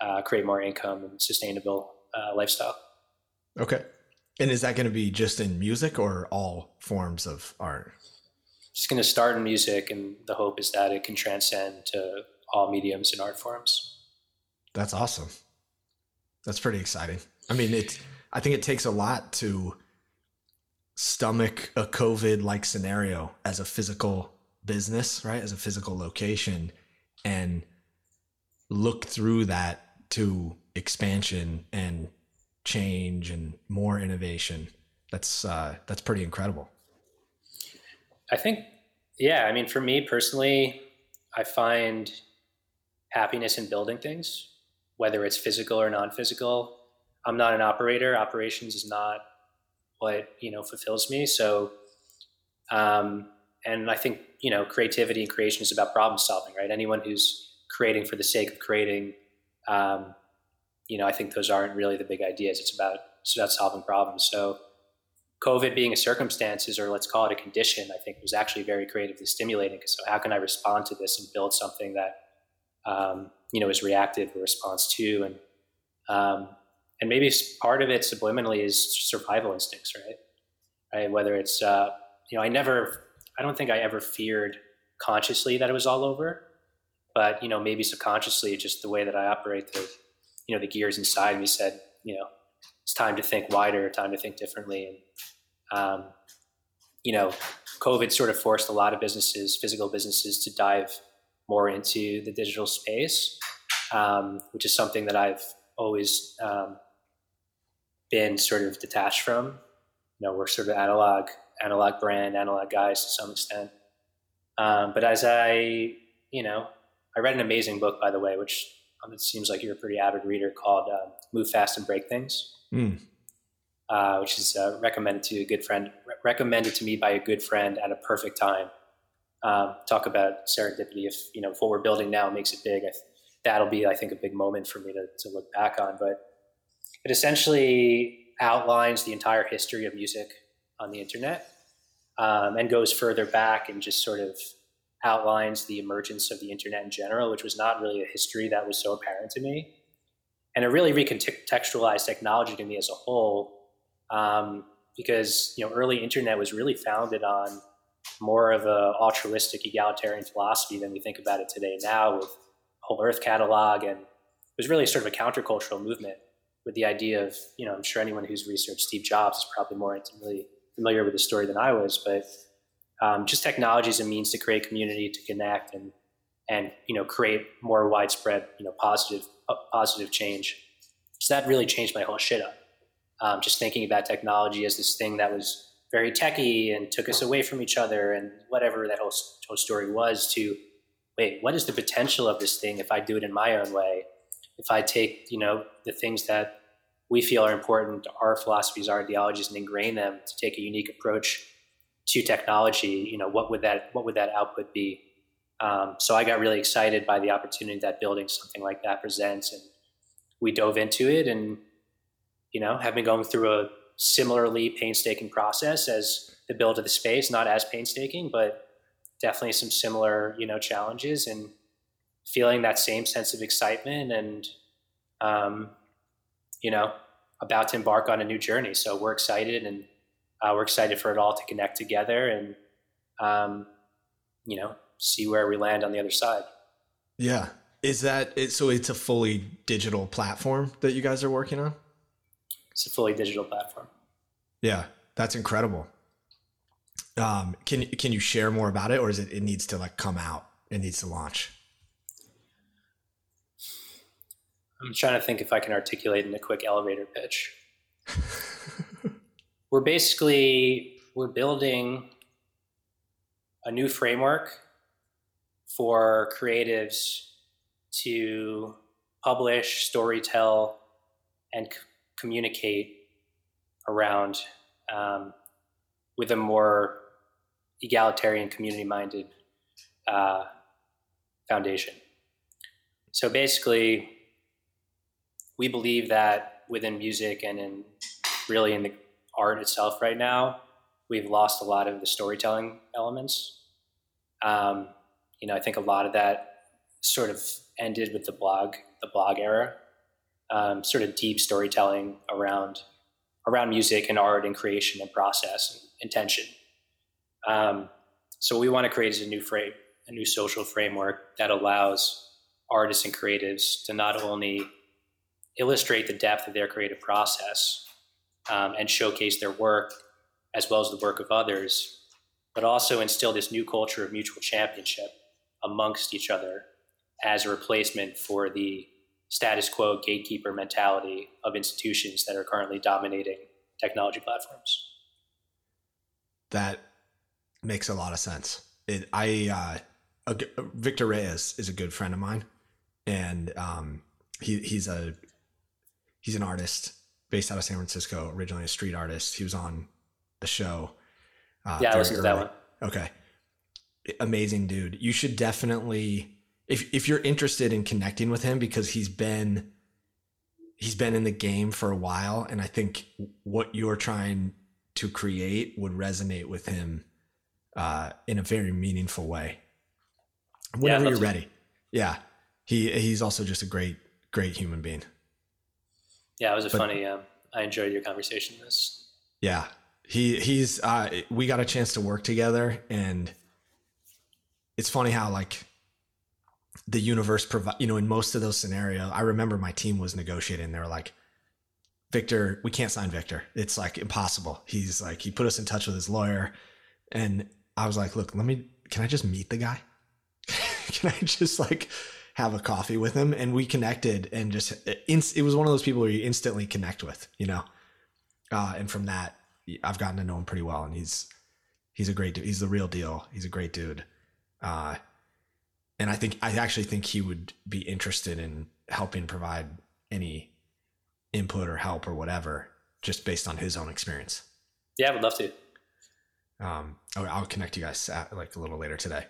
uh, create more income and sustainable uh, lifestyle. Okay. And is that going to be just in music or all forms of art? It's going to start in music, and the hope is that it can transcend to all mediums and art forms. That's awesome. That's pretty exciting. I mean, it. I think it takes a lot to stomach a COVID like scenario as a physical business, right? As a physical location, and look through that to expansion and change and more innovation. That's uh, that's pretty incredible. I think, yeah. I mean, for me personally, I find happiness in building things, whether it's physical or non-physical. I'm not an operator. Operations is not what you know fulfills me. So, um, and I think you know, creativity and creation is about problem solving, right? Anyone who's creating for the sake of creating, um, you know, I think those aren't really the big ideas. It's about it's about solving problems. So, COVID being a circumstances, or let's call it a condition, I think was actually very creatively stimulating. So, how can I respond to this and build something that um, you know is reactive in response to, and um, and maybe part of it subliminally is survival instincts, right? Right. Whether it's uh, you know, I never, I don't think I ever feared consciously that it was all over, but you know maybe subconsciously just the way that i operate the you know the gears inside me said you know it's time to think wider time to think differently and um, you know covid sort of forced a lot of businesses physical businesses to dive more into the digital space um, which is something that i've always um, been sort of detached from you know we're sort of analog analog brand analog guys to some extent um, but as i you know I read an amazing book, by the way, which um, it seems like you're a pretty avid reader, called uh, "Move Fast and Break Things," mm. uh, which is uh, recommended to a good friend, re- recommended to me by a good friend at a perfect time. Um, talk about serendipity. If you know if what we're building now makes it big, th- that'll be, I think, a big moment for me to, to look back on. But it essentially outlines the entire history of music on the internet um, and goes further back and just sort of outlines the emergence of the internet in general, which was not really a history that was so apparent to me. And it really recontextualized technology to me as a whole, um, because you know early internet was really founded on more of a altruistic egalitarian philosophy than we think about it today now with whole earth catalog and it was really sort of a countercultural movement with the idea of you know i'm sure anyone who's researched steve jobs is probably more intimately familiar with the story than i was but um, just technology is a means to create community, to connect, and and you know create more widespread you know positive uh, positive change. So that really changed my whole shit up. Um, just thinking about technology as this thing that was very techy and took us away from each other and whatever that whole, whole story was to wait what is the potential of this thing if i do it in my own way if i take you know the things that we feel are important our philosophies our ideologies and ingrain them to take a unique approach to technology, you know, what would that what would that output be? Um, so I got really excited by the opportunity that building something like that presents, and we dove into it, and you know, have been going through a similarly painstaking process as the build of the space, not as painstaking, but definitely some similar, you know, challenges and feeling that same sense of excitement and, um, you know, about to embark on a new journey. So we're excited and uh, we're excited for it all to connect together and, um, you know, see where we land on the other side. Yeah. Is that it? So it's a fully digital platform that you guys are working on? It's a fully digital platform. Yeah. That's incredible. Um, can, can you share more about it or is it, it needs to like come out? It needs to launch. I'm trying to think if I can articulate in a quick elevator pitch. we're basically we're building a new framework for creatives to publish, storytell, and c- communicate around um, with a more egalitarian, community-minded uh, foundation. So basically, we believe that within music and in really in the art itself right now, we've lost a lot of the storytelling elements. Um, you know, I think a lot of that sort of ended with the blog, the blog era, um, sort of deep storytelling around around music and art and creation and process and intention. Um, so we want to create is a new frame, a new social framework that allows artists and creatives to not only illustrate the depth of their creative process um, and showcase their work as well as the work of others, but also instill this new culture of mutual championship amongst each other as a replacement for the status quo gatekeeper mentality of institutions that are currently dominating technology platforms. That makes a lot of sense. It, I uh, Victor Reyes is a good friend of mine, and um, he he's a he's an artist based out of San Francisco, originally a street artist. He was on the show. Uh, yeah, I listened to that one. Okay, amazing dude. You should definitely if if you're interested in connecting with him because he's been he's been in the game for a while, and I think what you're trying to create would resonate with him uh, in a very meaningful way. Whenever yeah, you're ready. Yeah. He he's also just a great, great human being. Yeah, it was a but, funny. Um, I enjoyed your conversation. This. Yeah, he he's. Uh, we got a chance to work together, and it's funny how like the universe provide. You know, in most of those scenarios, I remember my team was negotiating. They were like, "Victor, we can't sign Victor. It's like impossible." He's like, he put us in touch with his lawyer, and I was like, "Look, let me. Can I just meet the guy? can I just like?" Have a coffee with him and we connected and just it was one of those people where you instantly connect with you know? Uh, and from that i've gotten to know him pretty well and he's he's a great dude he's the real deal. He's a great dude. Uh, and i think i actually think he would be interested in helping provide any input or help or whatever just based on his own experience. Yeah i would love to. Um, I'll connect you guys at, like a little later today.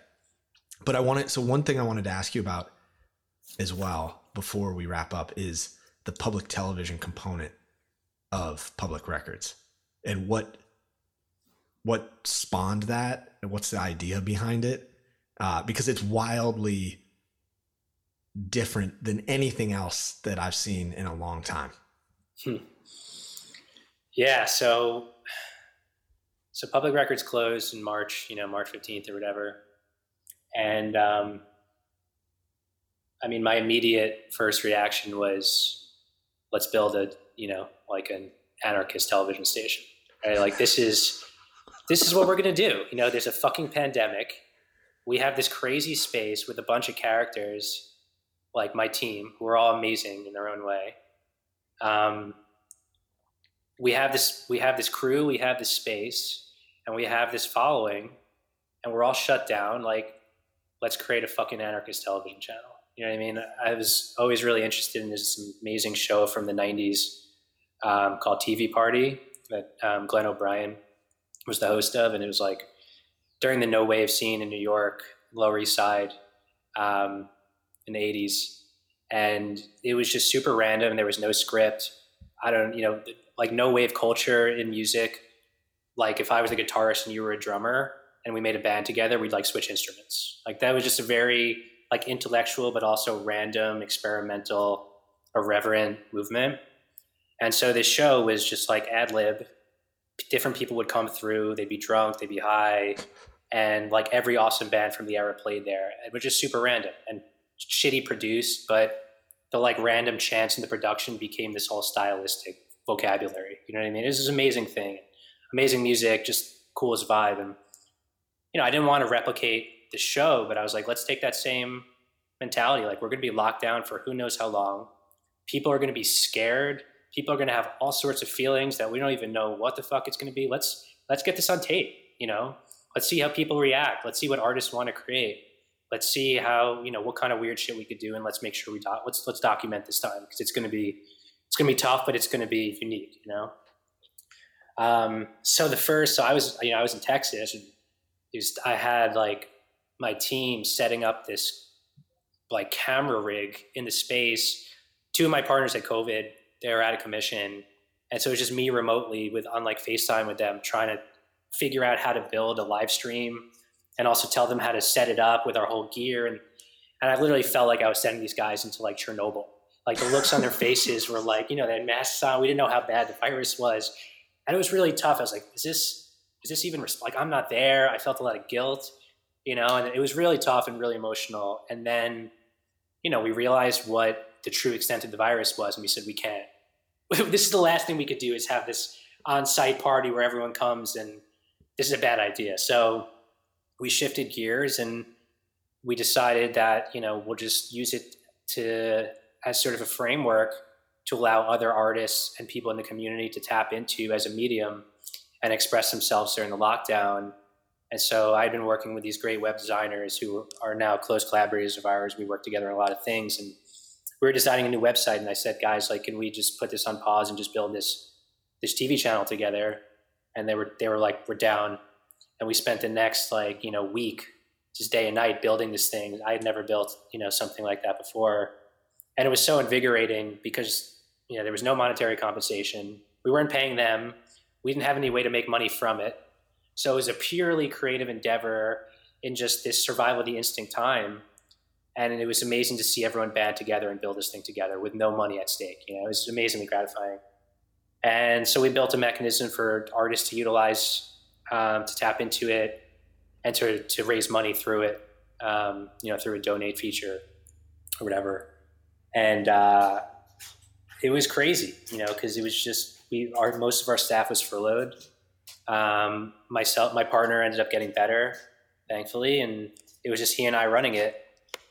But I wanted so one thing I wanted to ask you about as well before we wrap up is the public television component of public records and what what spawned that and what's the idea behind it uh, because it's wildly different than anything else that I've seen in a long time. Hmm. Yeah, so so public records closed in March, you know, March 15th or whatever. And um, I mean, my immediate first reaction was, let's build a, you know, like an anarchist television station. Right? Like this is, this is what we're going to do. You know, there's a fucking pandemic. We have this crazy space with a bunch of characters, like my team, who are all amazing in their own way. Um, we have this, we have this crew, we have this space, and we have this following, and we're all shut down. Like, let's create a fucking anarchist television channel you know what I mean? I was always really interested in this amazing show from the 90s um, called TV Party that um, Glenn O'Brien was the host of. And it was like during the no wave scene in New York, Lower East Side um, in the 80s. And it was just super random. There was no script. I don't, you know, like no wave culture in music like if I was a guitarist and you were a drummer and we made a band together, we'd like switch instruments. Like that was just a very like intellectual but also random, experimental, irreverent movement. And so this show was just like ad lib. Different people would come through. They'd be drunk. They'd be high, and like every awesome band from the era played there. It was just super random and shitty produced, but the like random chance in the production became this whole stylistic vocabulary. You know what I mean? It was this amazing thing, amazing music, just coolest vibe. And you know, I didn't want to replicate the show, but I was like, let's take that same mentality. Like we're going to be locked down for who knows how long. People are going to be scared. People are going to have all sorts of feelings that we don't even know what the fuck it's going to be. Let's let's get this on tape you know? Let's see how people react. Let's see what artists want to create. Let's see how you know what kind of weird shit we could do and let's make sure we doc- let's let's document this time because it's going to be it's going to be tough but it's going to be unique you know? Um, so the first so i was you know i was in texas and was, i had like my team setting up this like camera rig in the space two of my partners had covid they were out of commission. And so it was just me remotely with unlike FaceTime with them trying to figure out how to build a live stream and also tell them how to set it up with our whole gear. And, and I literally felt like I was sending these guys into like Chernobyl. Like the looks on their faces were like, you know, they had masks on. We didn't know how bad the virus was. And it was really tough. I was like, is this, is this even like, I'm not there. I felt a lot of guilt, you know, and it was really tough and really emotional. And then, you know, we realized what the true extent of the virus was. And we said, we can't, this is the last thing we could do is have this on-site party where everyone comes and this is a bad idea. So we shifted gears and we decided that, you know, we'll just use it to as sort of a framework to allow other artists and people in the community to tap into as a medium and express themselves during the lockdown. And so I've been working with these great web designers who are now close collaborators of ours. We work together on a lot of things and we were designing a new website and I said, guys, like, can we just put this on pause and just build this, this TV channel together? And they were, they were like, we're down. And we spent the next like, you know, week, just day and night building this thing. I had never built, you know, something like that before. And it was so invigorating because, you know, there was no monetary compensation. We weren't paying them. We didn't have any way to make money from it. So it was a purely creative endeavor in just this survival of the instinct time and it was amazing to see everyone band together and build this thing together with no money at stake. You know, it was amazingly gratifying. And so we built a mechanism for artists to utilize um, to tap into it and to, to raise money through it, um, you know, through a donate feature or whatever. And uh, it was crazy, you know, because it was just we our most of our staff was furloughed. Um, myself, my partner ended up getting better, thankfully, and it was just he and I running it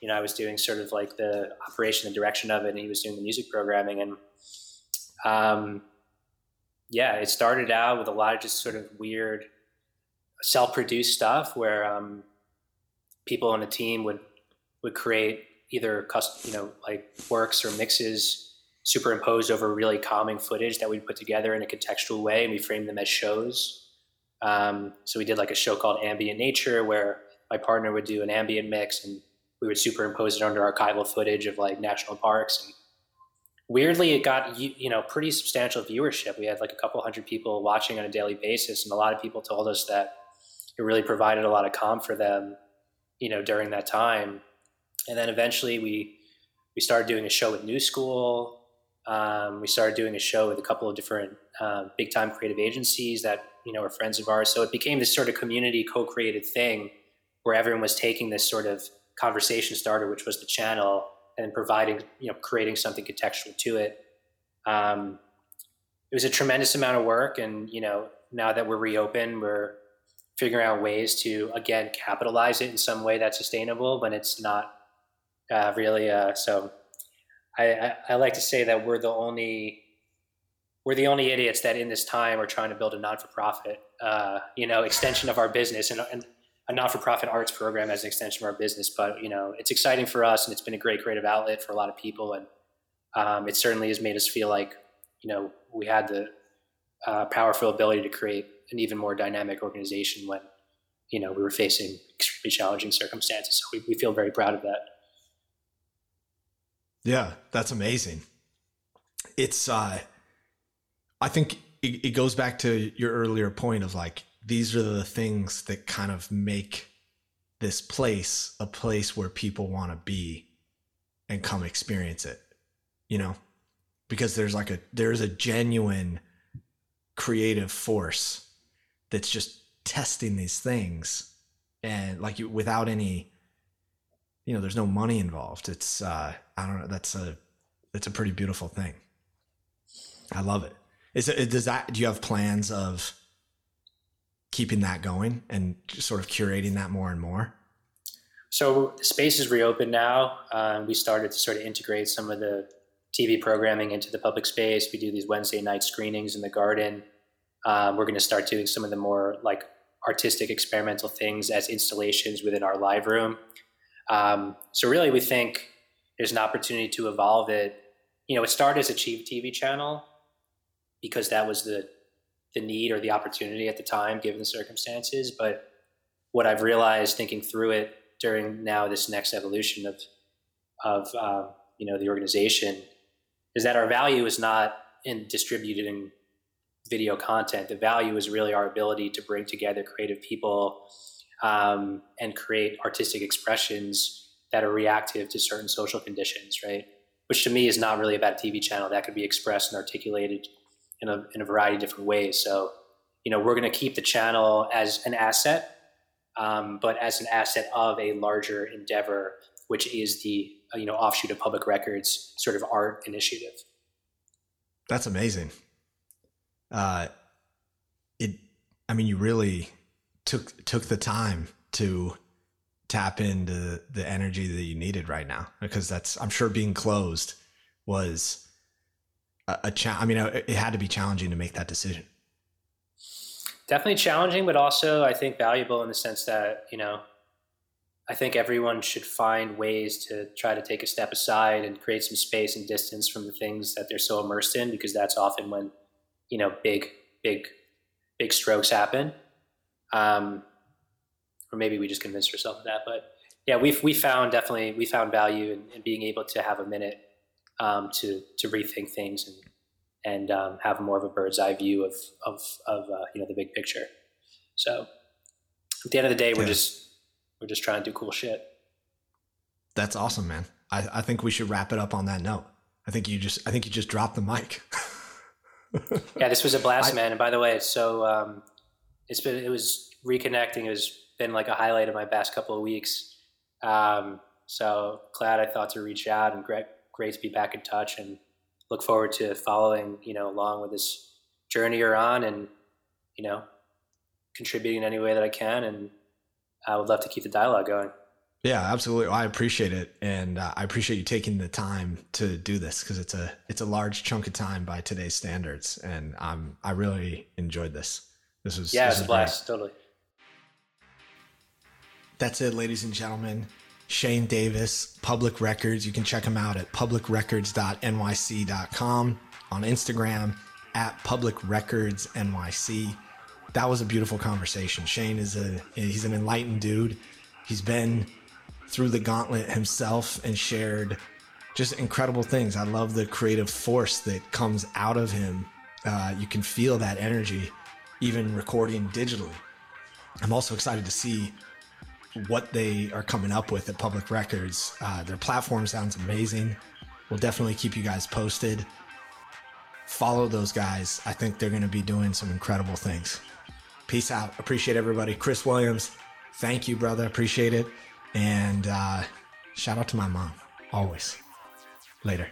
you know, I was doing sort of like the operation and direction of it, and he was doing the music programming. And um, yeah, it started out with a lot of just sort of weird self-produced stuff where um, people on a team would would create either custom, you know, like works or mixes superimposed over really calming footage that we'd put together in a contextual way, and we framed them as shows. Um, so we did like a show called Ambient Nature, where my partner would do an ambient mix and we would superimpose it under archival footage of like national parks. And weirdly, it got you know pretty substantial viewership. We had like a couple hundred people watching on a daily basis, and a lot of people told us that it really provided a lot of calm for them, you know, during that time. And then eventually, we we started doing a show at New School. Um, we started doing a show with a couple of different uh, big time creative agencies that you know are friends of ours. So it became this sort of community co-created thing where everyone was taking this sort of conversation starter, which was the channel, and providing, you know, creating something contextual to it. Um, it was a tremendous amount of work, and you know, now that we're reopened, we're figuring out ways to again capitalize it in some way that's sustainable, but it's not uh, really. Uh, so, I, I, like to say that we're the only we're the only idiots that in this time are trying to build a non-for-profit, uh, you know, extension of our business. And, and a non-for-profit arts program as an extension of our business. But you know, it's exciting for us, and it's been a great creative outlet for a lot of people, and um, it certainly has made us feel like you know we had the uh, powerful ability to create an even more dynamic organization when you know we were facing extremely challenging circumstances. So we, we feel very proud of that. Yeah, that's amazing. It's uh, I think it, it goes back to your earlier point of like these are the things that kind of make this place a place where people want to be and come experience it you know because there's like a there's a genuine creative force that's just testing these things and like without any you know there's no money involved. It's uh i don't know that's a it's a pretty beautiful thing. I love it. Is it does that do you have plans of keeping that going and sort of curating that more and more? So space is reopened now. Uh, we started to sort of integrate some of the tv programming into the public space. We do these wednesday night screenings in the garden. Um, we're going to start doing some of the more like artistic experimental things as installations within our live room um, so really, we think there's an opportunity to evolve it. You know, it started as a cheap TV channel because that was the the need or the opportunity at the time, given the circumstances. But what I've realized, thinking through it during now this next evolution of of uh, you know the organization, is that our value is not in distributing video content. The value is really our ability to bring together creative people um, and create artistic expressions that are reactive to certain social conditions, right? Which to me is not really about a TV channel that could be expressed and articulated in a, in a variety of different ways. So, you know, we're going to keep the channel as an asset, um, but as an asset of a larger endeavor, which is the uh, you know offshoot of Public Records sort of art initiative. That's amazing. Uh, it, I mean, you really took took the time to tap into the energy that you needed right now because that's I'm sure being closed was a, a cha- I mean it had to be challenging to make that decision. Definitely challenging, but also I think valuable in the sense that you know I think everyone should find ways to try to take a step aside and create some space and distance from the things that they're so immersed in because that's often when you know big big big strokes happen um, or maybe we just convinced ourselves of that. But yeah, we've we found definitely we found value in, in being able to have a minute um, to to rethink things and and um, have more of a bird's eye view of of of uh, you know the big picture. So at the end of the day, we're yeah. just we're just trying to do cool shit. That's awesome, man. I, I think we should wrap it up on that note. I think you just I think you just dropped the mic. yeah, this was a blast, I, man. And by the way, it's so um, it's been it was reconnecting. It has been like a highlight of my past couple of weeks. Um, so glad I thought to reach out and great great to be back in touch and look forward to following you know along with this journey you're on and you know contributing in any way that I can and I would love to keep the dialogue going. Yeah, absolutely. I appreciate it, and uh, I appreciate you taking the time to do this because it's a it's a large chunk of time by today's standards, and I'm I really enjoyed this. This was yeah, this it's a blast, great. totally. That's it, ladies and gentlemen. Shane Davis, Public Records. You can check him out at publicrecords.nyc.com on Instagram at Public Records NYC. That was a beautiful conversation. Shane is a he's an enlightened dude. He's been through the gauntlet himself and shared just incredible things. I love the creative force that comes out of him. Uh, you can feel that energy even recording digitally. I'm also excited to see what they are coming up with at Public Records. Uh, their platform sounds amazing. We'll definitely keep you guys posted. Follow those guys. I think they're going to be doing some incredible things. Peace out. Appreciate everybody. Chris Williams, thank you, brother. Appreciate it. And uh, shout out to my mom, always. Later.